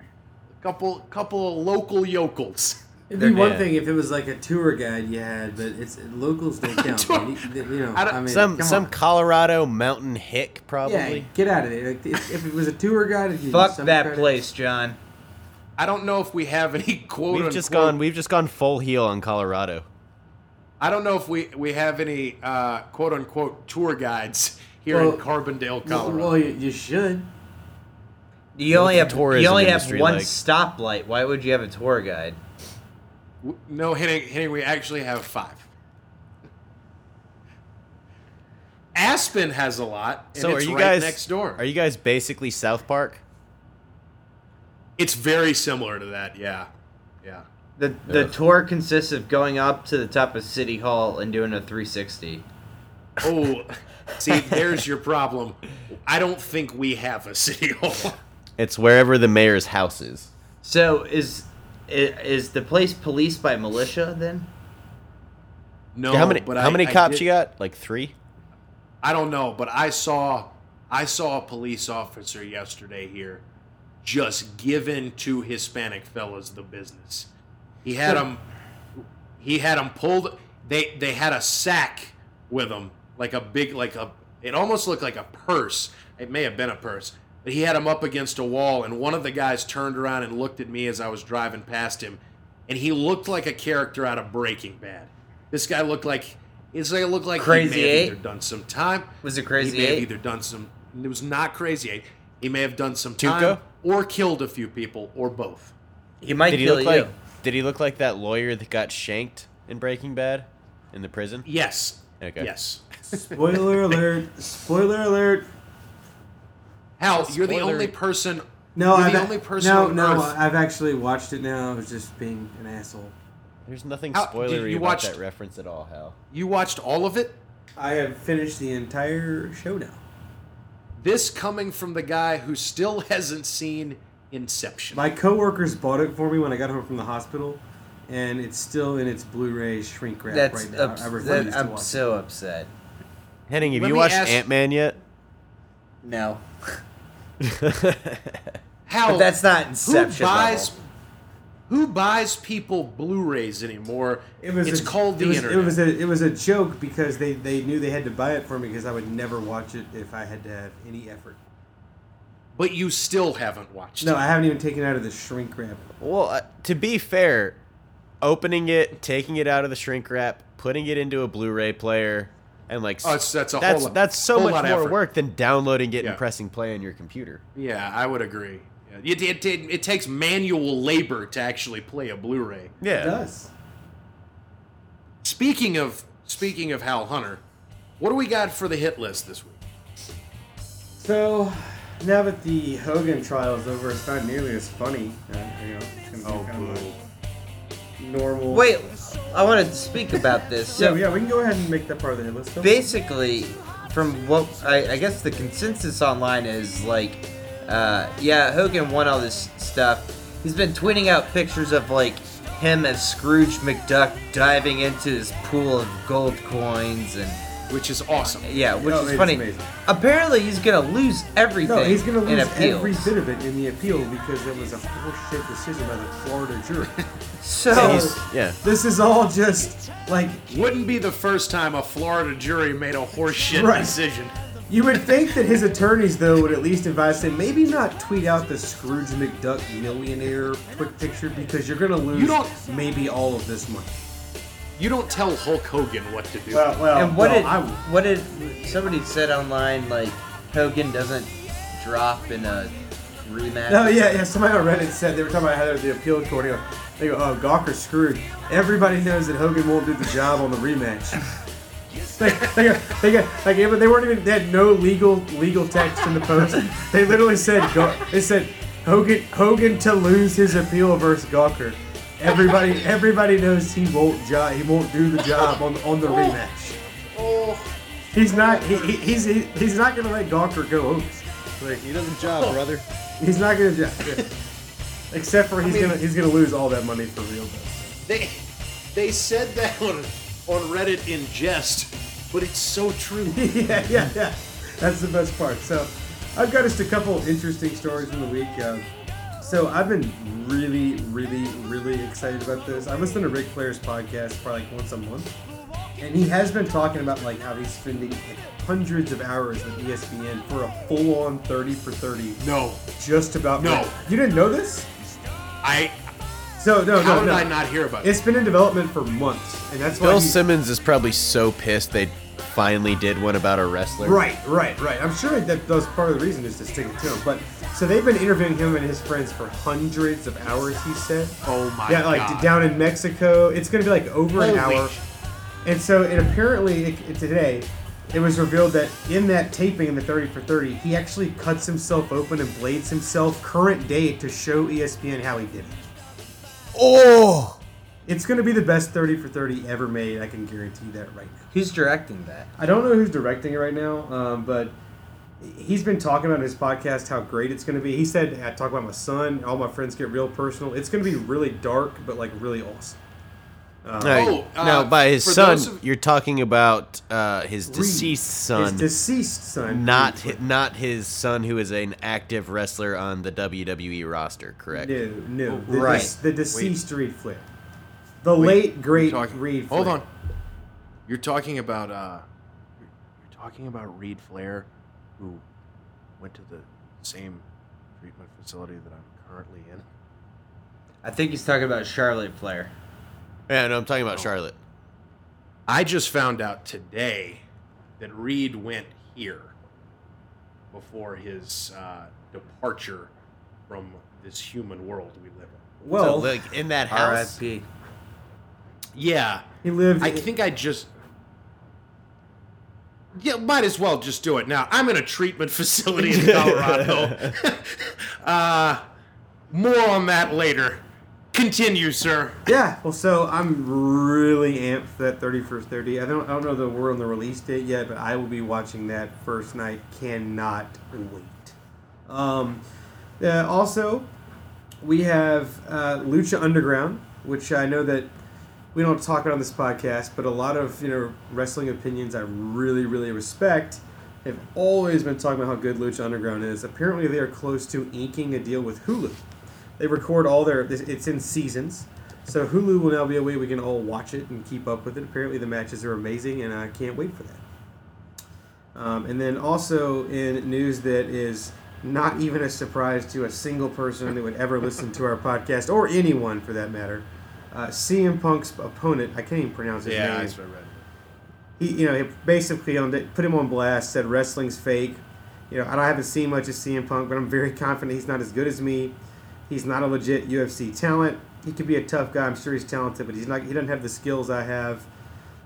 A couple couple of local yokels. It'd be one Yeah. thing if it was like a tour guide you had, but it's locals don't count. Man. You, you know, I I mean, some some on. Colorado mountain hick probably. Yeah, probably. get out of there. Like, if, if it was a tour guide, if you Fuck some that kind place, John. I don't know if we have any quote We've unquote. just gone we've just gone full heel on Colorado. I don't know if we we have any uh, quote unquote tour guides here Well, in Carbondale, Colorado. well, you, you should. You only have tourism you only have one like? stoplight. Why would you have a tour guide? No, hitting hitting. We actually have five. Aspen has a lot. And So are it's you right guys next door? Are you guys basically South Park? It's very similar to that. Yeah, yeah. The the Ugh. tour consists of going up to the top of City Hall and doing a 360. Oh, see, there's your problem. I don't think we have a city hall. It's wherever the mayor's house is. So is is the place policed by militia then? No, how many but how I- many cops you got? Like 3? I don't know, but I saw I saw a police officer yesterday here just giving to Hispanic fellas the business. He had them he had them pulled they they had a sack with him like a big like a it almost looked like a purse. It may have been a purse. But he had him up against a wall and one of the guys turned around and looked at me as I was driving past him and he looked like a character out of Breaking Bad. This guy looked like it's like it looked like Crazy he may Eight? have either done some time. Was it Crazy He may have Eight? either done some. It was not Crazy Eight. He may have done some Tuco? time or killed a few people or both. He might Did he kill look you. like? Did he look like that lawyer that got shanked in Breaking Bad, in the prison? Yes. Okay. Yes. Spoiler alert! Spoiler alert! Hal, you're the only person. No, you're I've the only person no, on no. Earth. I've actually watched it now. I was just being an asshole. There's nothing How- did spoilery you about watched- that reference at all, Hal. You watched all of it. I have finished the entire show now. This coming from the guy who still hasn't seen Inception. My coworkers bought it for me when I got home from the hospital, and it's still in its Blu-ray shrink wrap That's right now. ups- I refuse that- to I'm watch so upset. Henning, have Let you me watched ask- Ant Man yet? No, Hal, but that's not Inception. who Inception buys level. who buys people Blu-rays anymore? it. It was it's a- called the it was, internet. It was a it was a joke because they, they knew they had to buy it for me because I would never watch it if I had to have any effort. But you still haven't watched No, it. I haven't even taken it out of the shrink wrap. well, uh, to be fair, opening it, taking it out of the shrink wrap, putting it into a Blu-ray player, and like Oh, it's- that's a whole that's lot- that's so much more effort. work than downloading it Yeah. and pressing play on your computer. Yeah, I would agree. It, it, it, it takes manual labor to actually play a Blu-ray. Yeah, It does. Speaking of speaking of Hal Hunter, what do we got for the hit list this week? So now that the Hogan trial is over, it's not nearly as funny. Uh, you know, it's gonna be kind of a normal. Wait, I wanted to speak about this. So Yeah, yeah, we can go ahead and make that part of the hit list. though. basically, from what I, I guess the consensus online is like, uh, yeah, Hogan won all this stuff. He's been tweeting out pictures of like him as Scrooge McDuck diving into his pool of gold coins and Which is awesome. yeah, which Oh, is it's funny. amazing. Apparently, he's gonna lose everything. No, he's gonna lose every bit of it in the appeal because it was a horseshit decision by the Florida jury. So He's- yeah. this is all just like Wouldn't be the first time a Florida jury made a horseshit Right. decision. you would think that his attorneys though would at least advise him maybe not tweet out the Scrooge McDuck millionaire quick picture because you're gonna lose You don't- maybe all of this money. You don't tell Hulk Hogan what to do. Well, well, and what well, did I would. what did somebody said online like Hogan doesn't drop in a rematch? Oh yeah, yeah. Somebody on Reddit said they were talking about how the appeal court. They go, they go, oh, Gawker's screwed. Everybody knows that Hogan won't do the job on the rematch. they, they, go- they, go- like, yeah, but they weren't even. They had no legal legal text in the post. They literally said, Gaw- they said Hogan Hogan to lose his appeal versus Gawker. Everybody everybody knows he won't jo- he won't do the job on on the rematch. Oh, He's not he, he, he's he, he's not gonna let Gawker go over. Like He does a job, brother. He's not gonna do Except for he's gonna he's gonna lose all that money for real though. They they said that on on Reddit in jest, but it's so true. yeah, yeah, yeah. That's the best part. So I've got just a couple interesting stories from the week. Uh, so I've been really, really, really excited about this. I listen to Ric Flair's podcast probably like once a month, and he has been talking about like how he's spending like hundreds of hours with ESPN for a full-on thirty for thirty. No, Just about. No. you didn't know this? I. So no, How no, did no. I not hear about it? It's been in development for months, and that's why Bill Simmons is probably so pissed they finally did one about a wrestler. Right, right, right. I'm sure that that was part of the reason is to stick it to him. But so they've been interviewing him and his friends for hundreds of hours. He said. Oh my god. yeah, like God. down in Mexico. It's going to be like over an hour. sh- And so, it apparently it, it- today, it was revealed that in that taping in the 30 for 30, he actually cuts himself open and blades himself current day to show ESPN how he did it. Oh, It's going to be the best 30 for 30 ever made. I can guarantee that right now. Who's directing that? I don't know who's directing it right now, um, but he's been talking about in his podcast how great it's going to be. He said, "I talk about my son. All my friends get real personal. It's going to be really dark, but like really awesome." Uh, No, Oh, no, uh, by his son, of- you're talking about uh, his Reid. deceased son, His deceased son. not Reid hi, Flair. not his son who is an active wrestler on the WWE roster. Correct. No, no. The, Right. dec- the deceased Reid Flair. The late, great talking- Reid Flair. Hold on. You're talking about uh, you're, you're talking about Reid Flair, who went to the same treatment facility that I'm currently in. I think he's talking about Charlotte Flair. Yeah, no, I'm talking about Charlotte. I just found out today that Reid went here before his uh, departure from this human world we live in. Well, so, like in that house. R.I.P. Yeah, he lived. I think I just. Yeah, might as well just do it now. I'm in a treatment facility in Colorado. uh, more on that later. Continue, sir. Yeah, well, so I'm really amped for that 31st 30. I don't, I don't know the word on the release date yet, but I will be watching that first night. Cannot wait. Um, uh, also, we have uh, Lucha Underground, which I know that we don't talk about on this podcast, but a lot of you know wrestling opinions I really, really respect have always been talking about how good Lucha Underground is. Apparently, they are close to inking a deal with Hulu. They record all their. It's in seasons, so Hulu will now be a way we can all watch it and keep up with it. Apparently, the matches are amazing, and I can't wait for that. Um, and then also in news that is not even a surprise to a single person that would ever listen to our podcast or anyone for that matter. Uh, CM Punk's opponent, I can't even pronounce his Yeah, name that's what I read. he, you know, he basically on the, put him on blast. Said wrestling's fake. You know, I don't- I haven't seen much of CM Punk, but I'm very confident he's not as good as me. He's not a legit UFC talent. He could be a tough guy. I'm sure he's talented, but he's not. He doesn't have the skills I have.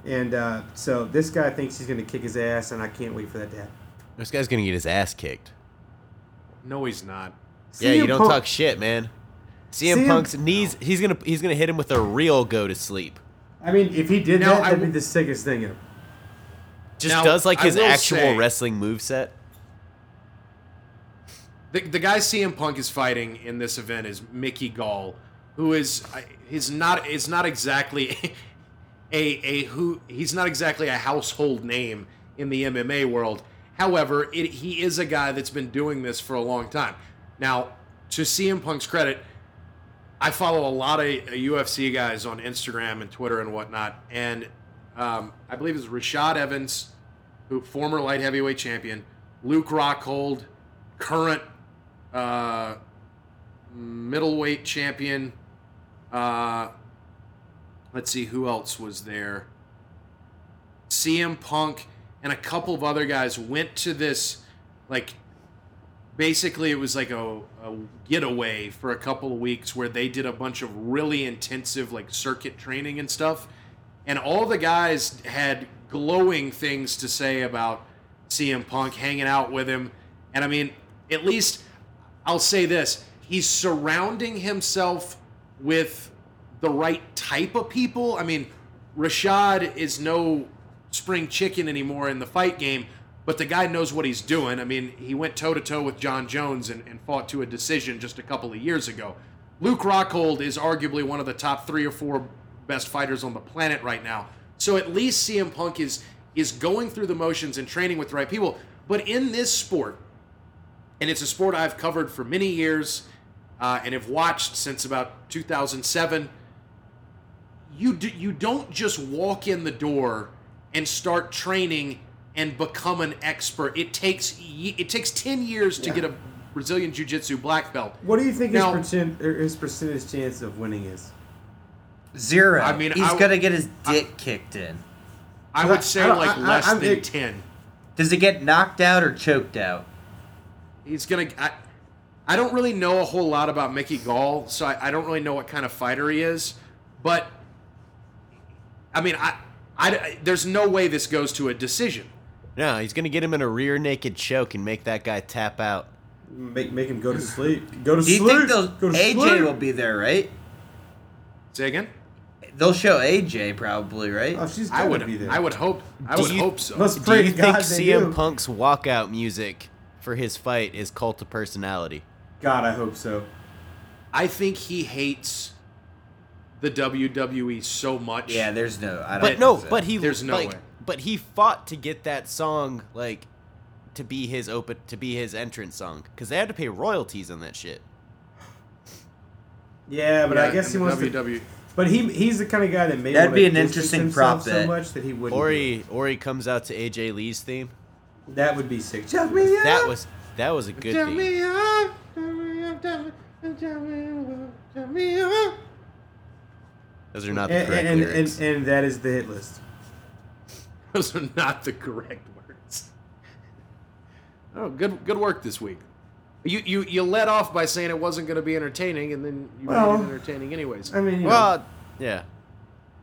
And uh, so this guy thinks he's going to kick his ass, and I can't wait for that to happen. This guy's gonna get his ass kicked. No, he's not. Yeah, CM you don't Punk- talk shit, man. CM, CM Punk's knees. He's gonna he's gonna hit him with a real go to sleep. I mean, if he did Now, that, I that'd be the sickest thing ever. Just Now, does like his actual say- wrestling moveset. The, the guy CM Punk is fighting in this event is Mickey Gall, who is uh, is not is not exactly a a who he's not exactly a household name in the MMA world. However, it, he is a guy that's been doing this for a long time. Now, to CM Punk's credit, I follow a lot of UFC guys on Instagram and Twitter and whatnot, and um, I believe it's Rashad Evans, who former light heavyweight champion, Luke Rockhold, current uh, middleweight champion. Uh, let's see who else was there. CM Punk and a couple of other guys went to this, like, basically it was like a, a getaway for a couple of weeks where they did a bunch of really intensive, like, circuit training and stuff. And all the guys had glowing things to say about CM Punk, hanging out with him. And I mean, at least I'll say this he's surrounding himself with the right type of people. I mean, Rashad is no spring chicken anymore in the fight game, but the guy knows what he's doing. I mean, he went toe to toe with Jon Jones and, and fought to a decision just a couple of years ago. Luke Rockhold is arguably one of the top three or four best fighters on the planet right now. So at least CM Punk is is going through the motions and training with the right people. But in this sport, and it's a sport I've covered for many years uh, and have watched since about 2007. You do, you don't just walk in the door and start training and become an expert. It takes it takes 10 years to Yeah. get a Brazilian jiu-jitsu black belt. What do you think Now- his, percent, or er, his percentage chance of winning is? Zero. I mean, he's I- gonna get his dick kicked in. I I- would say I like I- I- less I'm- than it- 10. Does it get knocked out or choked out? He's gonna. I, I don't really know a whole lot about Mickey Gall, so I, I don't really know what kind of fighter he is. But I mean, I, I, there's no way this goes to a decision. No, he's gonna get him in a rear naked choke and make that guy tap out. Make make him go to sleep. Go to sleep. Do you sleep. think they'll, go to AJ sleep. will be there, right? Say again. They'll show AJ probably, right? Oh, she's I gotta would. be there. I would hope. I Do would you- hope so. Let's Do pray you to God think they CM do. Punk's walkout music for his fight is cult of personality? God, I hope so. I think he hates the WWE so much. Yeah, there's no. I don't But think no, so. but he There's no like, way. But he fought to get that song like to be his open to be his entrance song because they had to pay royalties on that shit. Yeah, but Yeah, I guess he wants the to. But he he's the kind of guy that may That'd be an interesting prop bet. so much that he wouldn't. Or do he or he comes out to AJ Lee's theme. That would be sick. Chuck me up. That was that was a good Turn theme. me up, turn me up, turn me up, turn me up, turn me up. Those are not the and, correct and, lyrics. and, and that is the hit list. Those are not the correct words. Oh, good good work this week. You you you let off by saying it wasn't going to be entertaining, and then you Well, made it entertaining anyways. I mean, you know, well, yeah.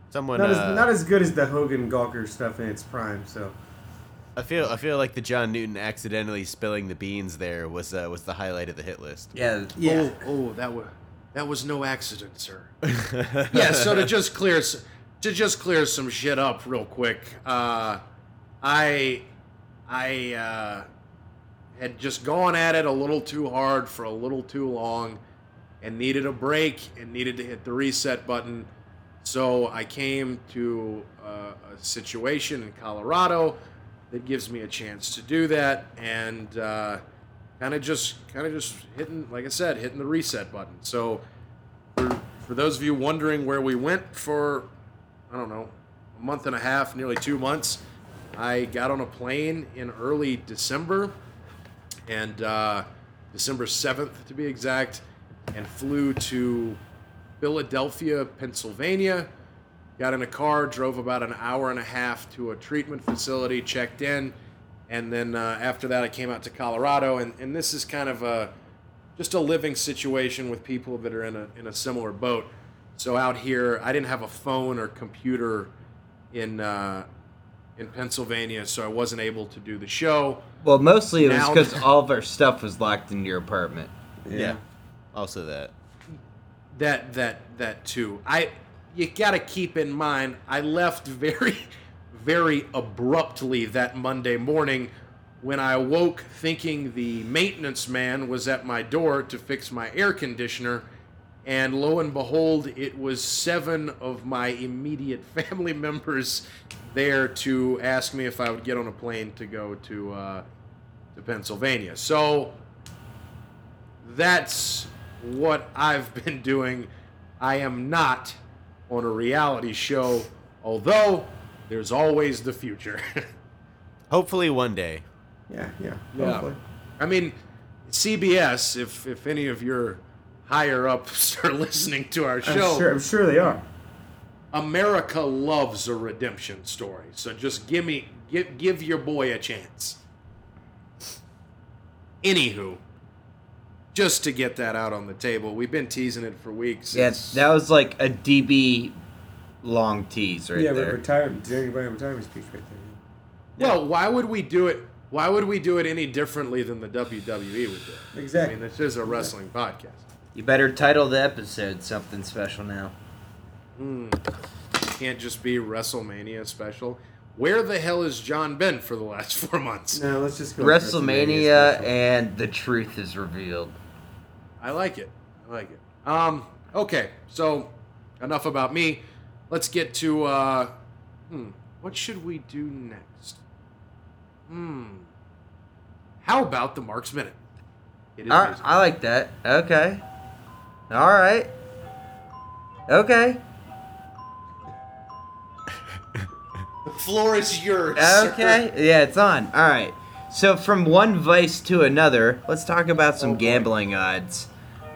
Someone not, uh, as, not as good as the Hogan Gawker stuff in its prime. So I feel I feel like the John Newton accidentally spilling the beans there was uh, was the highlight of the hit list. yeah, yeah, Oh, oh, that was that was no accident, sir. yeah. So to just clear s- to just clear some shit up real quick, uh, I I uh, had just gone at it a little too hard for a little too long, and needed a break and needed to hit the reset button. So I came to uh, a situation in Colorado that gives me a chance to do that, and uh, kind of just kind of just hitting, like I said, hitting the reset button. So for, for those of you wondering where we went for, I don't know, a month and a half, nearly two months, I got on a plane in early December, and uh, December 7th to be exact, and flew to Philadelphia, Pennsylvania. Got in a car, drove about an hour and a half to a treatment facility, checked in, and then uh, after that, I came out to Colorado. And, and this is kind of a just a living situation with people that are in a in a similar boat. So out here, I didn't have a phone or computer in uh, in Pennsylvania, so I wasn't able to do the show. Well, mostly it was Now- because all of our stuff was locked in your apartment. Yeah. Also that. That that that too. I you got to keep in mind I left very very abruptly that Monday morning when I awoke thinking the maintenance man was at my door to fix my air conditioner and lo and behold it was seven of my immediate family members there to ask me if I would get on a plane to go to uh, to Pennsylvania. So that's what I've been doing. I am not on a reality show, although there's always the future. Hopefully one day. yeah, yeah. Yeah. hopefully. I mean, CBS, if if any of your higher ups are listening to our I'm show, sure. I'm sure they are. America loves a redemption story. So just give me give give your boy a chance. Anywho, just to get that out on the table, we've been teasing it for weeks. Yeah, that was like a DB long tease right yeah, there. retirement. During my retirement speech right there. Well, why would we do it? Why would we do it any differently than the WWE would do it? I Exactly. mean, this is a wrestling podcast. You better title the episode something special now. Hmm. Can't just be WrestleMania special. Where the hell is John been for the last four months? No, let's just go. with WrestleMania and the truth is revealed. I like it. I like it. Um. Okay. So, enough about me. Let's get to. uh Hmm. What should we do next? Hmm. How about the Marks Minute? It is All right. I like that. Okay. All right. Okay. the floor is yours. sir. Okay. Yeah, it's on. All right. So from one vice to another, let's talk about some Oh, gambling odds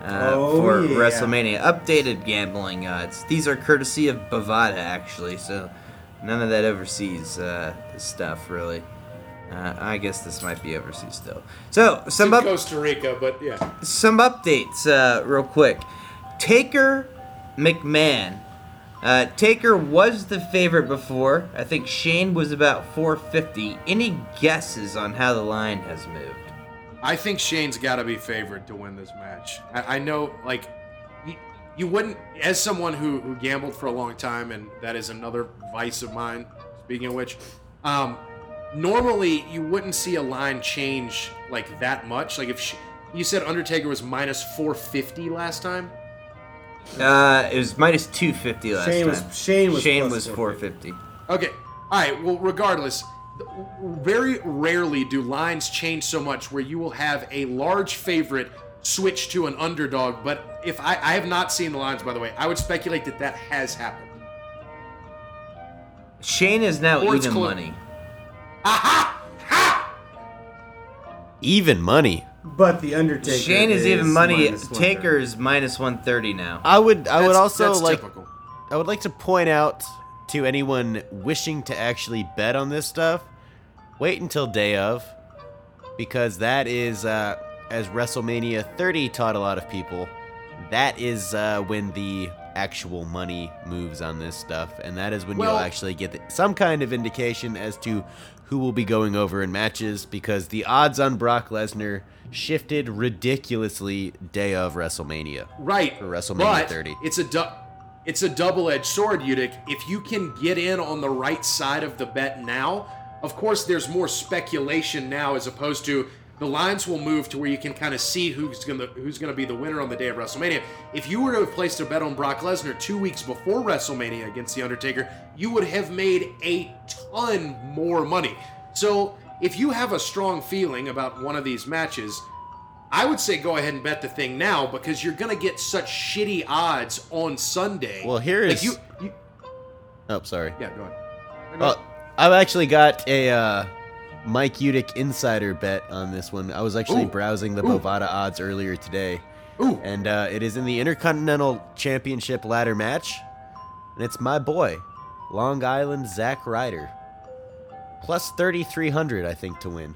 uh, Oh, for yeah. WrestleMania. Updated gambling odds. These are courtesy of Bovada, actually. So none of that overseas uh, stuff, really. Uh, I guess this might be overseas still. So some up- Costa Rica, but yeah. some updates uh, real quick. Taker McMahon. Uh, Taker was the favorite before. I think Shane was about 450. Any guesses on how the line has moved? I think Shane's got to be favored to win this match. I, I know, like, you, you wouldn't, as someone who, who gambled for a long time, and that is another vice of mine, speaking of which, um, normally you wouldn't see a line change like that much. Like, if she, you said Undertaker was minus 450 last time, Uh, it was minus two fifty last Shane time. was Shane was Shane plus was four fifty. Okay. All right. Well, regardless, very rarely do lines change so much where you will have a large favorite switch to an underdog. But if I, I have not seen the lines, by the way, I would speculate that that has happened. Shane is now Or even clo- money. Aha! Ha! Even money. But the Undertaker. Shane is even money. minus 130. Taker is minus one thirty now. I would I would That's- also that's like typical. I would like to point out to anyone wishing to actually bet on this stuff, wait until day of, because that is, uh, as WrestleMania 30 taught a lot of people, that is uh, when the actual money moves on this stuff, and that is when Well- you'll actually get the, some kind of indication as to who will be going over in matches, because the odds on Brock Lesnar shifted ridiculously day of WrestleMania. Right. For WrestleMania but 30. It's a du- it's a double-edged sword, Udick. If you can get in on the right side of the bet now, of course there's more speculation now as opposed to the lines will move to where you can kind of see who's gonna who's gonna be the winner on the day of WrestleMania. If you were to have placed a bet on Brock Lesnar two weeks before WrestleMania against The Undertaker, you would have made a ton more money. So if you have a strong feeling about one of these matches, I would say go ahead and bet the thing now because you're gonna get such shitty odds on Sunday. Well, here is Like you, you Oh, sorry. yeah, go ahead. Well, I've actually got a uh, Mike Udick insider bet on this one. I was actually Ooh. browsing the Ooh. Bovada odds earlier today, Ooh, and uh, it is in the Intercontinental Championship ladder match, and it's my boy, Long Island Zack Ryder, plus thirty three hundred, I think, to win.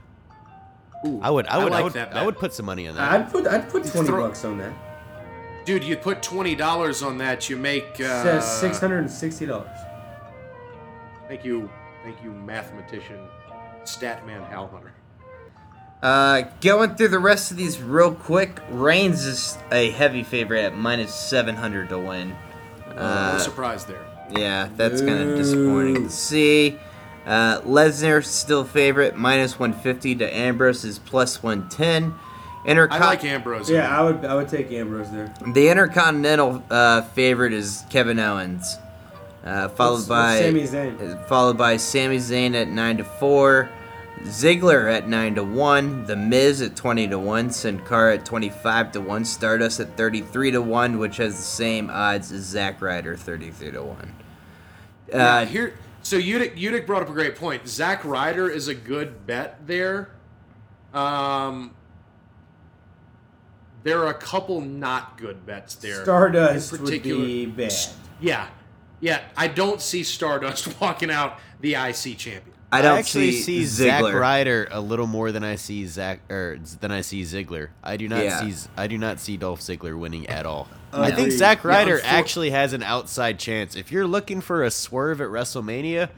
ooh. I would, I would, I, like would, that. I would put some money on that. I'd put I'd put twenty Throw- bucks on that. dude. You put twenty dollars on that, you make uh, Says six hundred and sixty dollars. Thank you, thank you, mathematician, statman Hal Hunter. Uh, going through the rest of these real quick. Reigns is a heavy favorite at minus seven hundred to win. no Uh, surprise there. yeah, that's kind of disappointing to see. Uh, Lesnar still favorite minus one fifty to Ambrose is plus one ten. Intercon- I like Ambrose. Yeah, I would I would take Ambrose there. The Intercontinental uh, favorite is Kevin Owens, uh, followed What's- by what's Sami Zayn? uh, followed by Sami Zayn at nine to four, Ziggler at nine to one, The Miz at twenty to one, Sin Cara at twenty five to one, Stardust at thirty three to one, which has the same odds as Zack Ryder thirty three to one. Yeah, Uh, here, so Udick, Udick brought up a great point. Zack Ryder is a good bet there. Um, there are a couple not good bets there. Stardust would be bad. Yeah, yeah. I don't see Stardust walking out the IC champion. I don't actually see, see, Zack Ryder a little more than I see Zack or than I see Ziggler. I do not Yeah. see I do not see Dolph Ziggler winning at all. Uh, I think agreed. Zack Yeah, Ryder actually has an outside chance. If you're looking for a swerve at WrestleMania,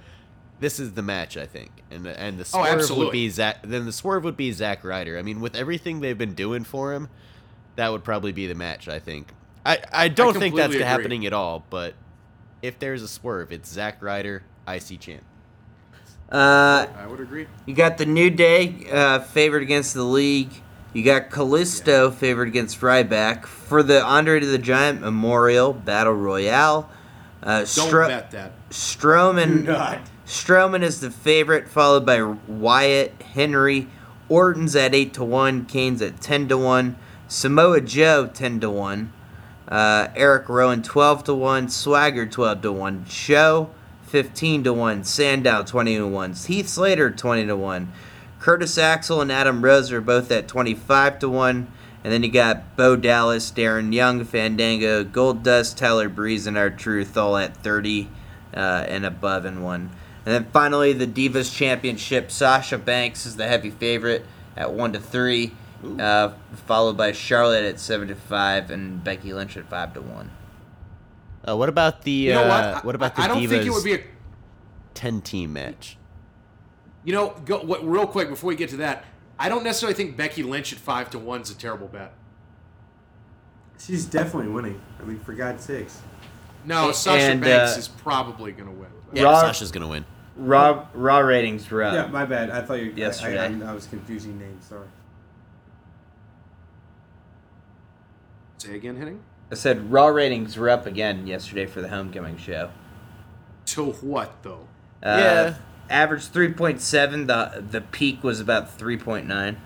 this is the match. I think, and the, and the Oh, swerve would be Zack. Then the swerve would be Zack Ryder. I mean, with everything they've been doing for him, that would probably be the match. I think. I I don't think that's agree. happening at all. But if there's a swerve, it's Zack Ryder, IC champ. Uh, I would agree. You got the New Day uh, favored against the League. You got Kalisto favored against Ryback for the Andre the Giant Memorial Battle Royale. Uh, Don't Stro- bet that. Strowman. Do not. Strowman is the favorite, followed by Wyatt, Henry, Orton's at eight to one, Kane's at ten to one, Samoa Joe ten to one, uh, Eric Rowan twelve to one, Swagger twelve to one, Show fifteen to one, Sandow twenty to one, Heath Slater twenty to one, Curtis Axel and Adam Rose are both at twenty five to one. And then you got Bo Dallas, Darren Young, Fandango, Gold Dust, Tyler Breeze, and R-Truth all at 30 uh, and above in one. And then finally, the Divas Championship. Sasha Banks is the heavy favorite at one to three, uh, followed by Charlotte at seven to five, and Becky Lynch at five to one. Uh, what about the You know what? uh, I- what about the I, I don't Divas think it would be a. ten team match? You know, go, what, real quick before we get to that, I don't necessarily think Becky Lynch at five to one is a terrible bet. She's definitely winning. I mean, for God's sakes. No, And, Sasha Banks uh, is probably going to win. Yeah, Raw- Sasha's gonna win. Raw Raw ratings were up. yeah, my bad. I thought you. yesterday. I, I, I was confusing names. Sorry. Say again, hitting. I said Raw ratings were up again yesterday for the homecoming show. To what though? Uh, Yeah. Average 3.7. The the peak was about 3.9.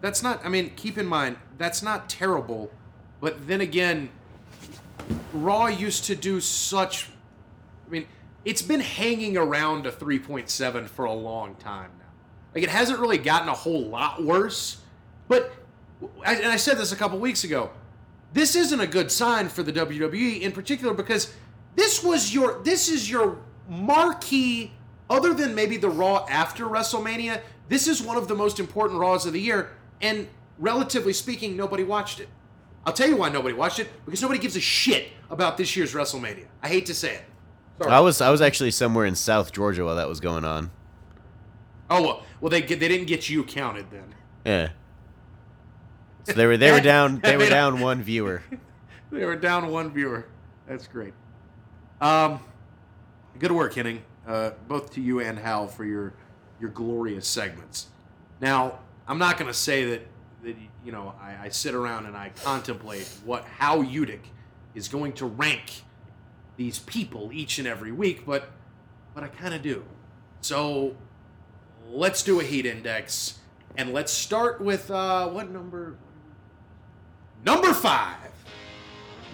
That's not. I mean, keep in mind that's not terrible, but then again, Raw used to do such. I mean, it's been hanging around a 3.7 for a long time now. Like it hasn't really gotten a whole lot worse, but and I said this a couple weeks ago. This isn't a good sign for the WWE in particular because this was your this is your marquee other than maybe the Raw after WrestleMania, this is one of the most important Raws of the year and relatively speaking nobody watched it. I'll tell you why nobody watched it because nobody gives a shit about this year's WrestleMania. I hate to say it. Sorry. I was I was actually somewhere in South Georgia while that was going on. Oh well, well they get, they didn't get you counted then. Yeah. So they were they were down they were down one viewer. They were down one viewer. That's great. Um, good work, Henning. Uh, both to you and Hal for your your glorious segments. Now, I'm not going to say that that you know I, I sit around and I contemplate what how Udick is going to rank these people each and every week, but but I kind of do. So let's do a heat index, and let's start with uh, what number? Number five.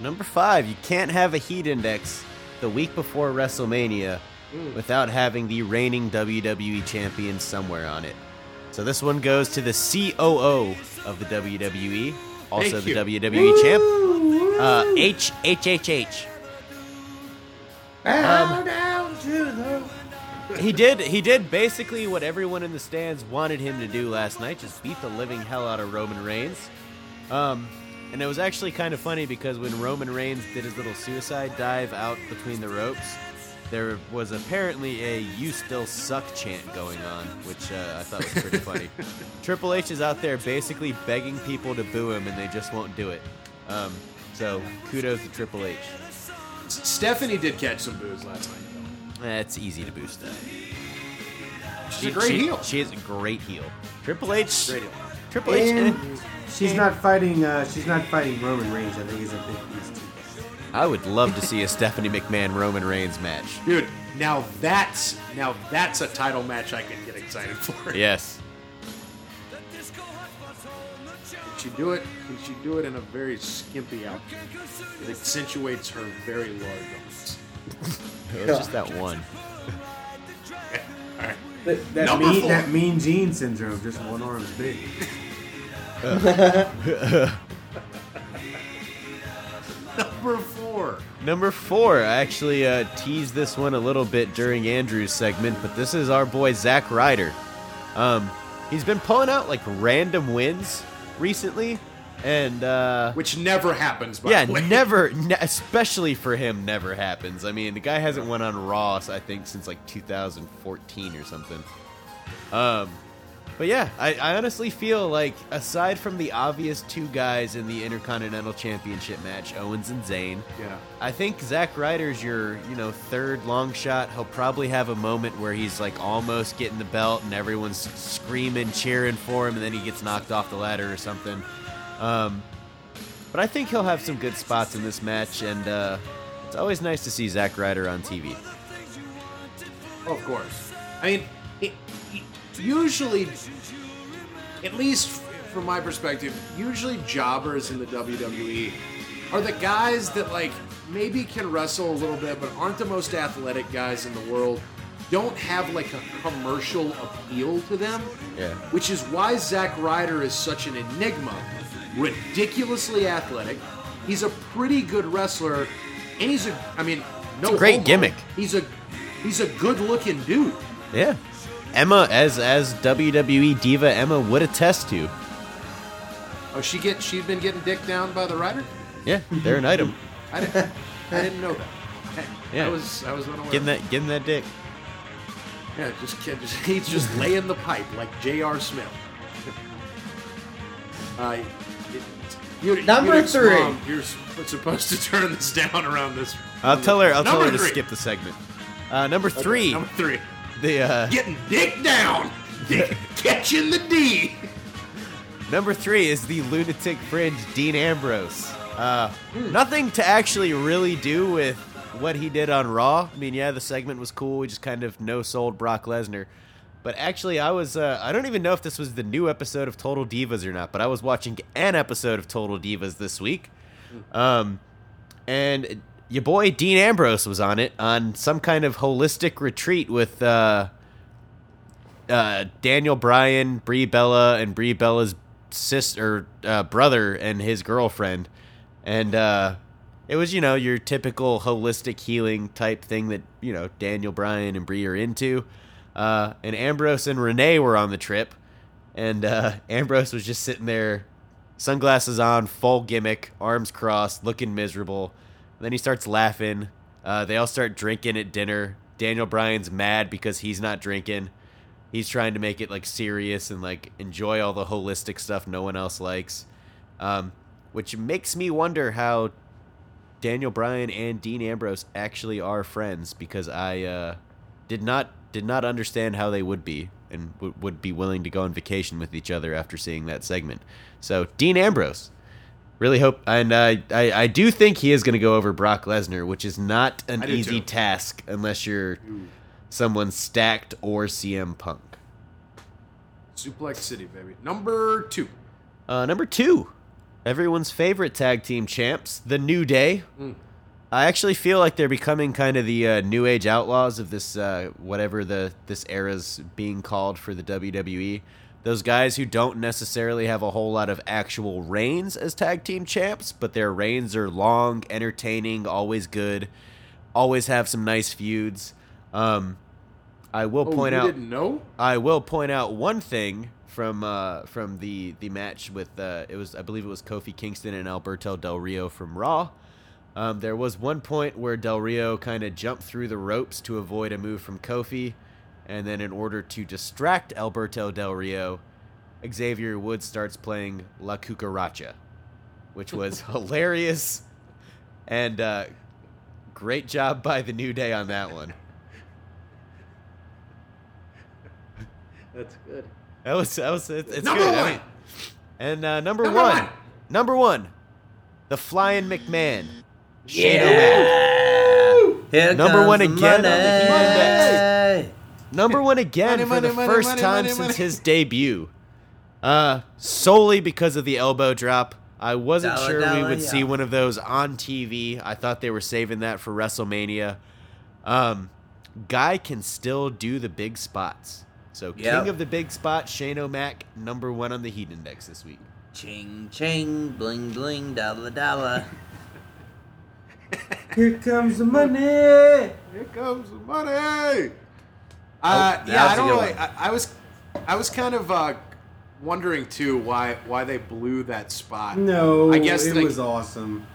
Number five, you can't have a heat index the week before WrestleMania Mm. without having the reigning WWE champion somewhere on it. So this one goes to the COO of the WWE, also the. WWE champ, uh, H H H H. Um, he did he did basically what everyone in the stands wanted him to do last night just beat the living hell out of roman reigns um, and it was actually kind of funny because when roman reigns did his little suicide dive out between the ropes there was apparently a you still suck chant going on which uh, i thought was pretty funny triple h is out there basically begging people to boo him and they just won't do it um, so kudos to triple h Stephanie did catch some boos last night. It's easy to boost that She's a great she, heel. She is a great heel. Triple H. Great heel. Triple H. And she's not fighting. Uh, she's not fighting Roman Reigns. I think he's a big piece too. I would love to see a Stephanie McMahon Roman Reigns match. Dude, now that's now that's a title match I can get excited for. Yes. Can she do it? Can she do it in a very skimpy outfit? It accentuates her very large arms. It was just that one. All right. That, that Number mean four. that mean gene syndrome. Just one arm is big. Number four. Number four, I actually uh, teased this one a little bit during Andrew's segment, but this is our boy Zack Ryder. Um, he's been pulling out like random wins recently, and uh, Which never happens, by yeah, the way. never, ne- especially for him, never happens. I mean, the guy hasn't won on Raw, I think, since like 2014 or something. Um, but yeah, I, I honestly feel like aside from the obvious two guys in the Intercontinental Championship match, Owens and Zayn, Yeah. I think Zack Ryder's your, you know, third long shot. He'll probably have a moment where he's like almost getting the belt and everyone's screaming, cheering for him, and then he gets knocked off the ladder or something. Um, but I think he'll have some good spots in this match, and uh, it's always nice to see Zack Ryder on TV. Of course. I mean, it, it- usually, at least from my perspective, usually jobbers in the WWE are the guys that like maybe can wrestle a little bit, but aren't the most athletic guys in the world. Don't have like a commercial appeal to them. Yeah. Which is why Zack Ryder is such an enigma. Ridiculously athletic. He's a pretty good wrestler, and he's a. I mean, no. great homo. gimmick. He's a. He's a good-looking dude. Yeah. Emma, as as WWE diva Emma would attest to. Oh, she get she'd been getting dick down by the Ryder. Yeah, they're an item. I didn't. I didn't know that. Yeah. I was I was unaware. Getting that, getting that dick. Yeah, just, just he's just laying the pipe like J.R. Smith. uh, it, you, Number Unix three. Mom, you're supposed to turn this down around this. I'll tell her. I'll tell Number her to skip the segment. Uh, number three, Number three. the uh, Getting dick down. Dick, catching the D. number three is the lunatic fringe Dean Ambrose. Uh, nothing to actually really do with what he did on Raw. I mean, yeah, the segment was cool. We just kind of no sold Brock Lesnar. But actually, I was, uh, I don't even know if this was the new episode of Total Divas or not, but I was watching an episode of Total Divas this week. Um, and your boy Dean Ambrose was on it on some kind of holistic retreat with uh, uh, Daniel Bryan, Brie Bella, and Brie Bella's sister, uh, brother, and his girlfriend, and uh, it was you know your typical holistic healing type thing that you know Daniel Bryan and Brie are into. Uh, and Ambrose and Renee were on the trip, and uh, Ambrose was just sitting there, sunglasses on, full gimmick, arms crossed, looking miserable. then he starts laughing. Uh, they all start drinking at dinner. Daniel Bryan's mad because he's not drinking. He's trying to make it like serious and like enjoy all the holistic stuff no one else likes, um, which makes me wonder how Daniel Bryan and Dean Ambrose actually are friends because I uh, did not did not understand how they would be and w- would be willing to go on vacation with each other after seeing that segment. So Dean Ambrose, really hope, and uh, I I do think he is going to go over Brock Lesnar, which is not an easy too. task unless you're someone stacked or CM Punk. Suplex City, baby. Number two. Uh, number two, everyone's favorite tag team champs, the New Day. I actually feel like they're becoming kind of the uh, new age outlaws of this uh, whatever the this era's being called for the WWE. Those guys who don't necessarily have a whole lot of actual reigns as tag team champs, but their reigns are long, entertaining, always good, always have some nice feuds. Um, I will Oh, point you out. didn't know? I will point out one thing from uh, from the the match with uh, it was I believe it was Kofi Kingston and Alberto Del Rio from Raw. Um, there was one point where Del Rio kind of jumped through the ropes to avoid a move from Kofi, and then in order to distract Alberto Del Rio, Xavier Woods starts playing La Cucaracha, which was hilarious, and uh, great job by the New Day on that one. That's good. That was that was it's, it's Number good. I one. mean, and uh, number, Number one, one. number one, the Flying McMahon, Shane O'Mac. Here Number comes one the again on the money. Number one again Money, for money, the money, first money, time money, since money. his debut, uh, solely because of the elbow drop. I wasn't Dollar, sure we would yeah. see one of those on TV. I thought they were saving that for WrestleMania. Um, guy can still do the big spots. So king of the big spot, Shane O'Mac, number one on the Heat Index this week. Ching ching, bling bling, dollar dollar. Here comes the money. Here comes the money. Uh, yeah, was I a don't good really. I, I was, I was kind of uh, wondering too why why they blew that spot. No, I guess it they- was awesome.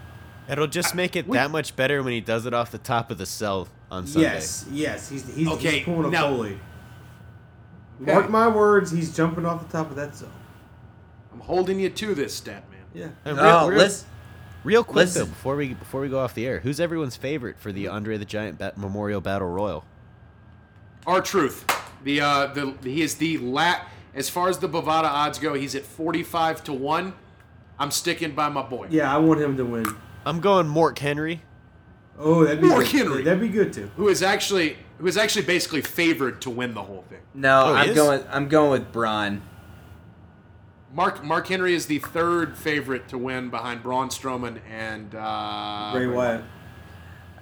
It'll just make it we- that much better when he does it off the top of the cell on Sunday. Yes, yes, he's he's, Okay, he's pulling a now- Foley. Mark my words, he's jumping off the top of that cell. I'm holding you to this, stat man. Yeah. And Oh, real, real, listen. Real quick listen. though, before we before we go off the air, who's everyone's favorite for the Andre the Giant ba- Memorial Battle Royal? R-Truth. The uh, the he is the lat As far as the Bovada odds go, he's at 45 to one. I'm sticking by my boy. Yeah, I want him to win. I'm going Mark Henry. Oh, that'd be Mark good. Henry. That'd be good too. Who is actually who is actually basically favored to win the whole thing. No, Oh, I'm is? going. I'm going with Braun. Mark Mark Henry is the third favorite to win behind Braun Strowman and uh, Bray Wyatt.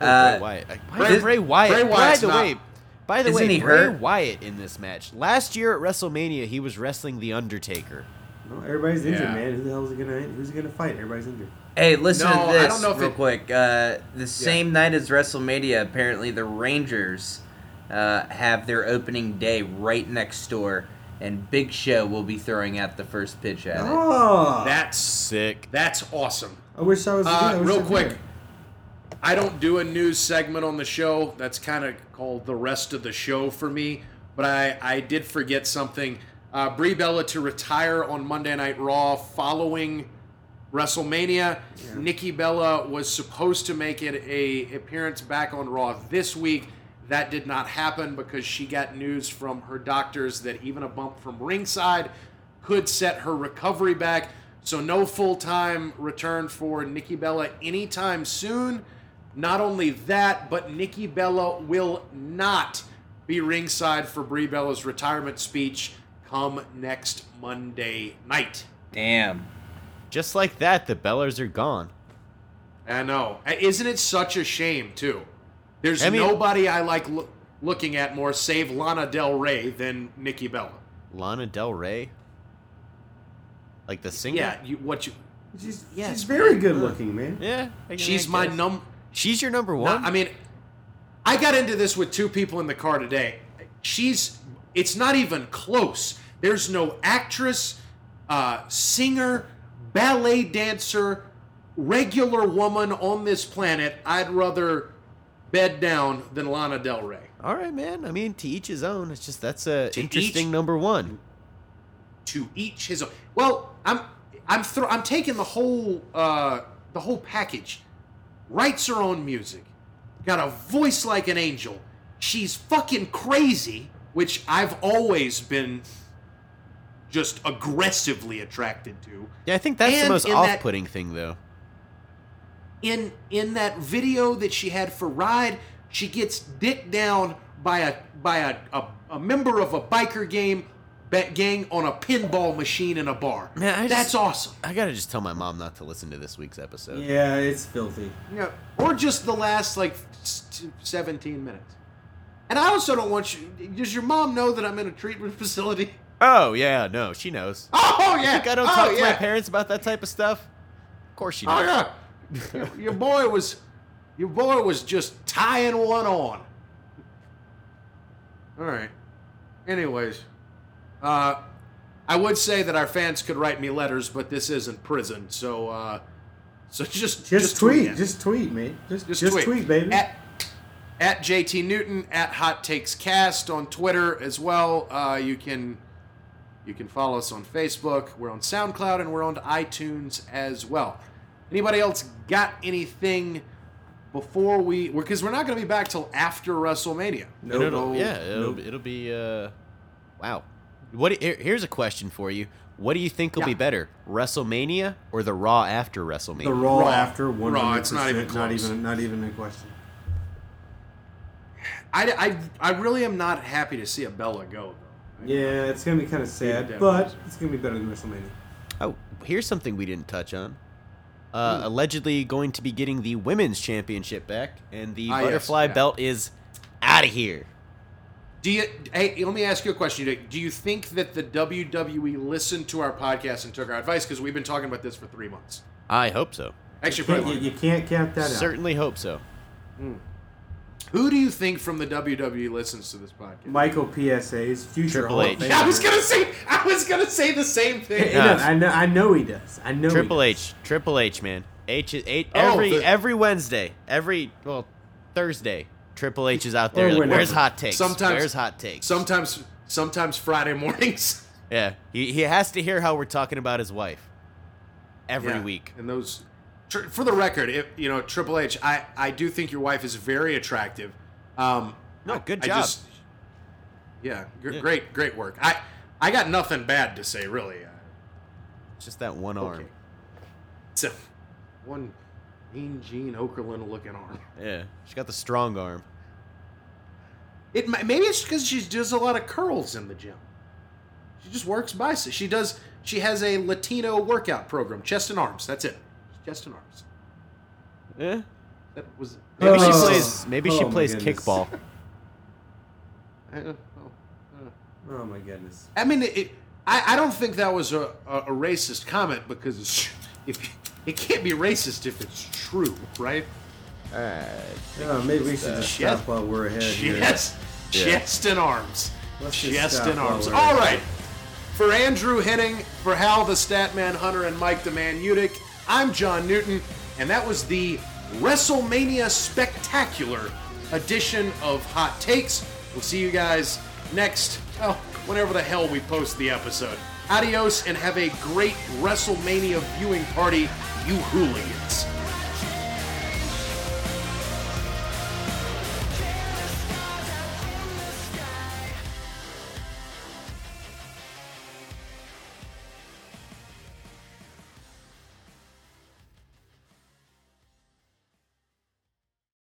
Uh, Bray Wyatt. Uh, Bray- is Bray Wyatt? Bray by the not- way, by the Isn't way, he Bray hurt? Wyatt in this match last year at WrestleMania, he was wrestling the Undertaker. No, everybody's injured, Yeah. man. Who the hell is he gonna? Who's he gonna fight? Everybody's injured. Hey, listen No, to I this don't know real it- quick. Uh, the same night as WrestleMania, apparently the Rangers uh, have their opening day right next door, and Big Show will be throwing out the first pitch at it. Oh, That's Sick. that's awesome. I wish I was. yeah, I Uh, wish real I was quick, there. I don't do a news segment on the show. That's kind of called the rest of the show for me. But I, I did forget something. Uh, Brie Bella to retire on Monday Night Raw following WrestleMania. Nikki Bella was supposed to make it a appearance back on Raw this week. That did not happen because she got news from her doctors that even a bump from ringside could set her recovery back. So no full time return for Nikki Bella anytime soon. Not only that, but Nikki Bella will not be ringside for Brie Bella's retirement speech come next Monday night. Damn. Just like that, the Bellas are gone. I know. Isn't it such a shame, too? There's I mean- nobody I like loo- looking at more, save Lana Del Rey, than Nikki Bella. Lana Del Rey, like the singer. Yeah, you, what you? She's, Yeah, she's very very good good. looking, man. yeah. I- I She's my num. She's your number No, one. I mean, I got into this with two people in the car today. She's. It's not even close. There's no actress, uh, singer, ballet dancer, regular woman on this planet I'd rather bed down than Lana Del Rey. All right, man. I mean, to each his own. It's just that's a To interesting each- number one. to each his own. Well, I'm I'm thro- I'm taking the whole uh, the whole package. Writes her own music, got a voice like an angel. She's fucking crazy, which I've always been just aggressively attracted to. Yeah, I think that's the most in off-putting thing, though. In in that video that she had for Ride, she gets dicked down by a by a, a, a member of a biker game ba- gang on a pinball machine in a bar. Man, I That's just- awesome. I gotta just tell my mom not to listen to this week's episode. Yeah, it's filthy. Yeah, or just the last like 17 minutes. And I also don't want you. Does your mom know that I'm in a treatment facility? Oh yeah, no, she knows. Oh You yeah. think I don't oh, talk to my parents about that type of stuff? Of course she oh, knows. Oh yeah. Your, your boy was, your boy was just tying one on. All right. Anyways, uh, I would say that our fans could write me letters, but this isn't prison, so uh, so just Just, tweet. it. Just tweet, mate. Just, Just, just, tweet. tweet. baby. At, at JT Newton at Hot Takes Cast on Twitter as well. Uh, you can you can follow us on Facebook. We're on SoundCloud and we're on iTunes as well. Anybody else got anything before we? Because we're not going to be back till after WrestleMania. No, And it'll- no, yeah, it'll, no. it'll be. Uh, wow. What? here- Here's a question for you. What do you think will Yeah. be better, WrestleMania or the Raw after WrestleMania? the raw, Raw. after one Raw, hundred it's not even Not even. Not even a question. I, I, I really am not happy to see a Bella go though. Yeah, it's gonna be kind of sad, but it's gonna be better than WrestleMania. Oh, here's something we didn't touch on. Hmm. Uh, allegedly going to be getting the women's championship back, and the Ah, yes, butterfly yeah. belt is out of here. Do you? Hey, let me ask you a question. Do you think that the WWE listened to our podcast and took our advice? Because we've been talking about this for three months. I hope so. Actually, You can't, you, you can't count that out. Certainly hope so. Who do you think from the WWE listens to this podcast? Michael P.S. Hayes future Triple Hall H. of I was gonna say. I was gonna say the same thing. Yeah. does. I know. I know he does. I know. he Triple does. H, Triple H, man. H is eight Oh, every the- every Wednesday, every well Thursday. Triple H is out oh, there. Or like, whenever. Where's hot takes? Sometimes- Where's hot takes? Sometimes, sometimes Friday mornings. yeah, he, he has to hear how we're talking about his wife every Yeah. week. And those, tr- for the record, if you know Triple H, I I do think your wife is very attractive. Um, No, good I job. just- yeah, gr- Yeah. great, great work. I I got nothing bad to say really. Uh, just that one arm. Okay. A one mean Gene Okerlund looking arm. Yeah, she got the strong arm. It maybe it's because she does a lot of curls in the gym. She just works biceps. She does. She has a Latino workout program, chest and arms. That's it. Chest and arms. Yeah. That was. Maybe she Oh. plays. Maybe she Oh my plays goodness. kickball. I, oh, uh. Oh my goodness. I mean, it, I, I don't think that was a, a, a racist comment because it's, if it can't be racist if it's true, right? Alright. Oh, maybe we should just chest- stop while we're ahead. here. Chest, chest and arms. Let's just chest stop and while arms. we're All ahead. right. For Andrew Henning, for Hal the Statman Hunter, and Mike the Man Udick, I'm John Newton, and that was the WrestleMania Spectacular edition of Hot Takes. We'll see you guys next, well, whenever the hell we post the episode. Adios and have a great WrestleMania viewing party, you hooligans.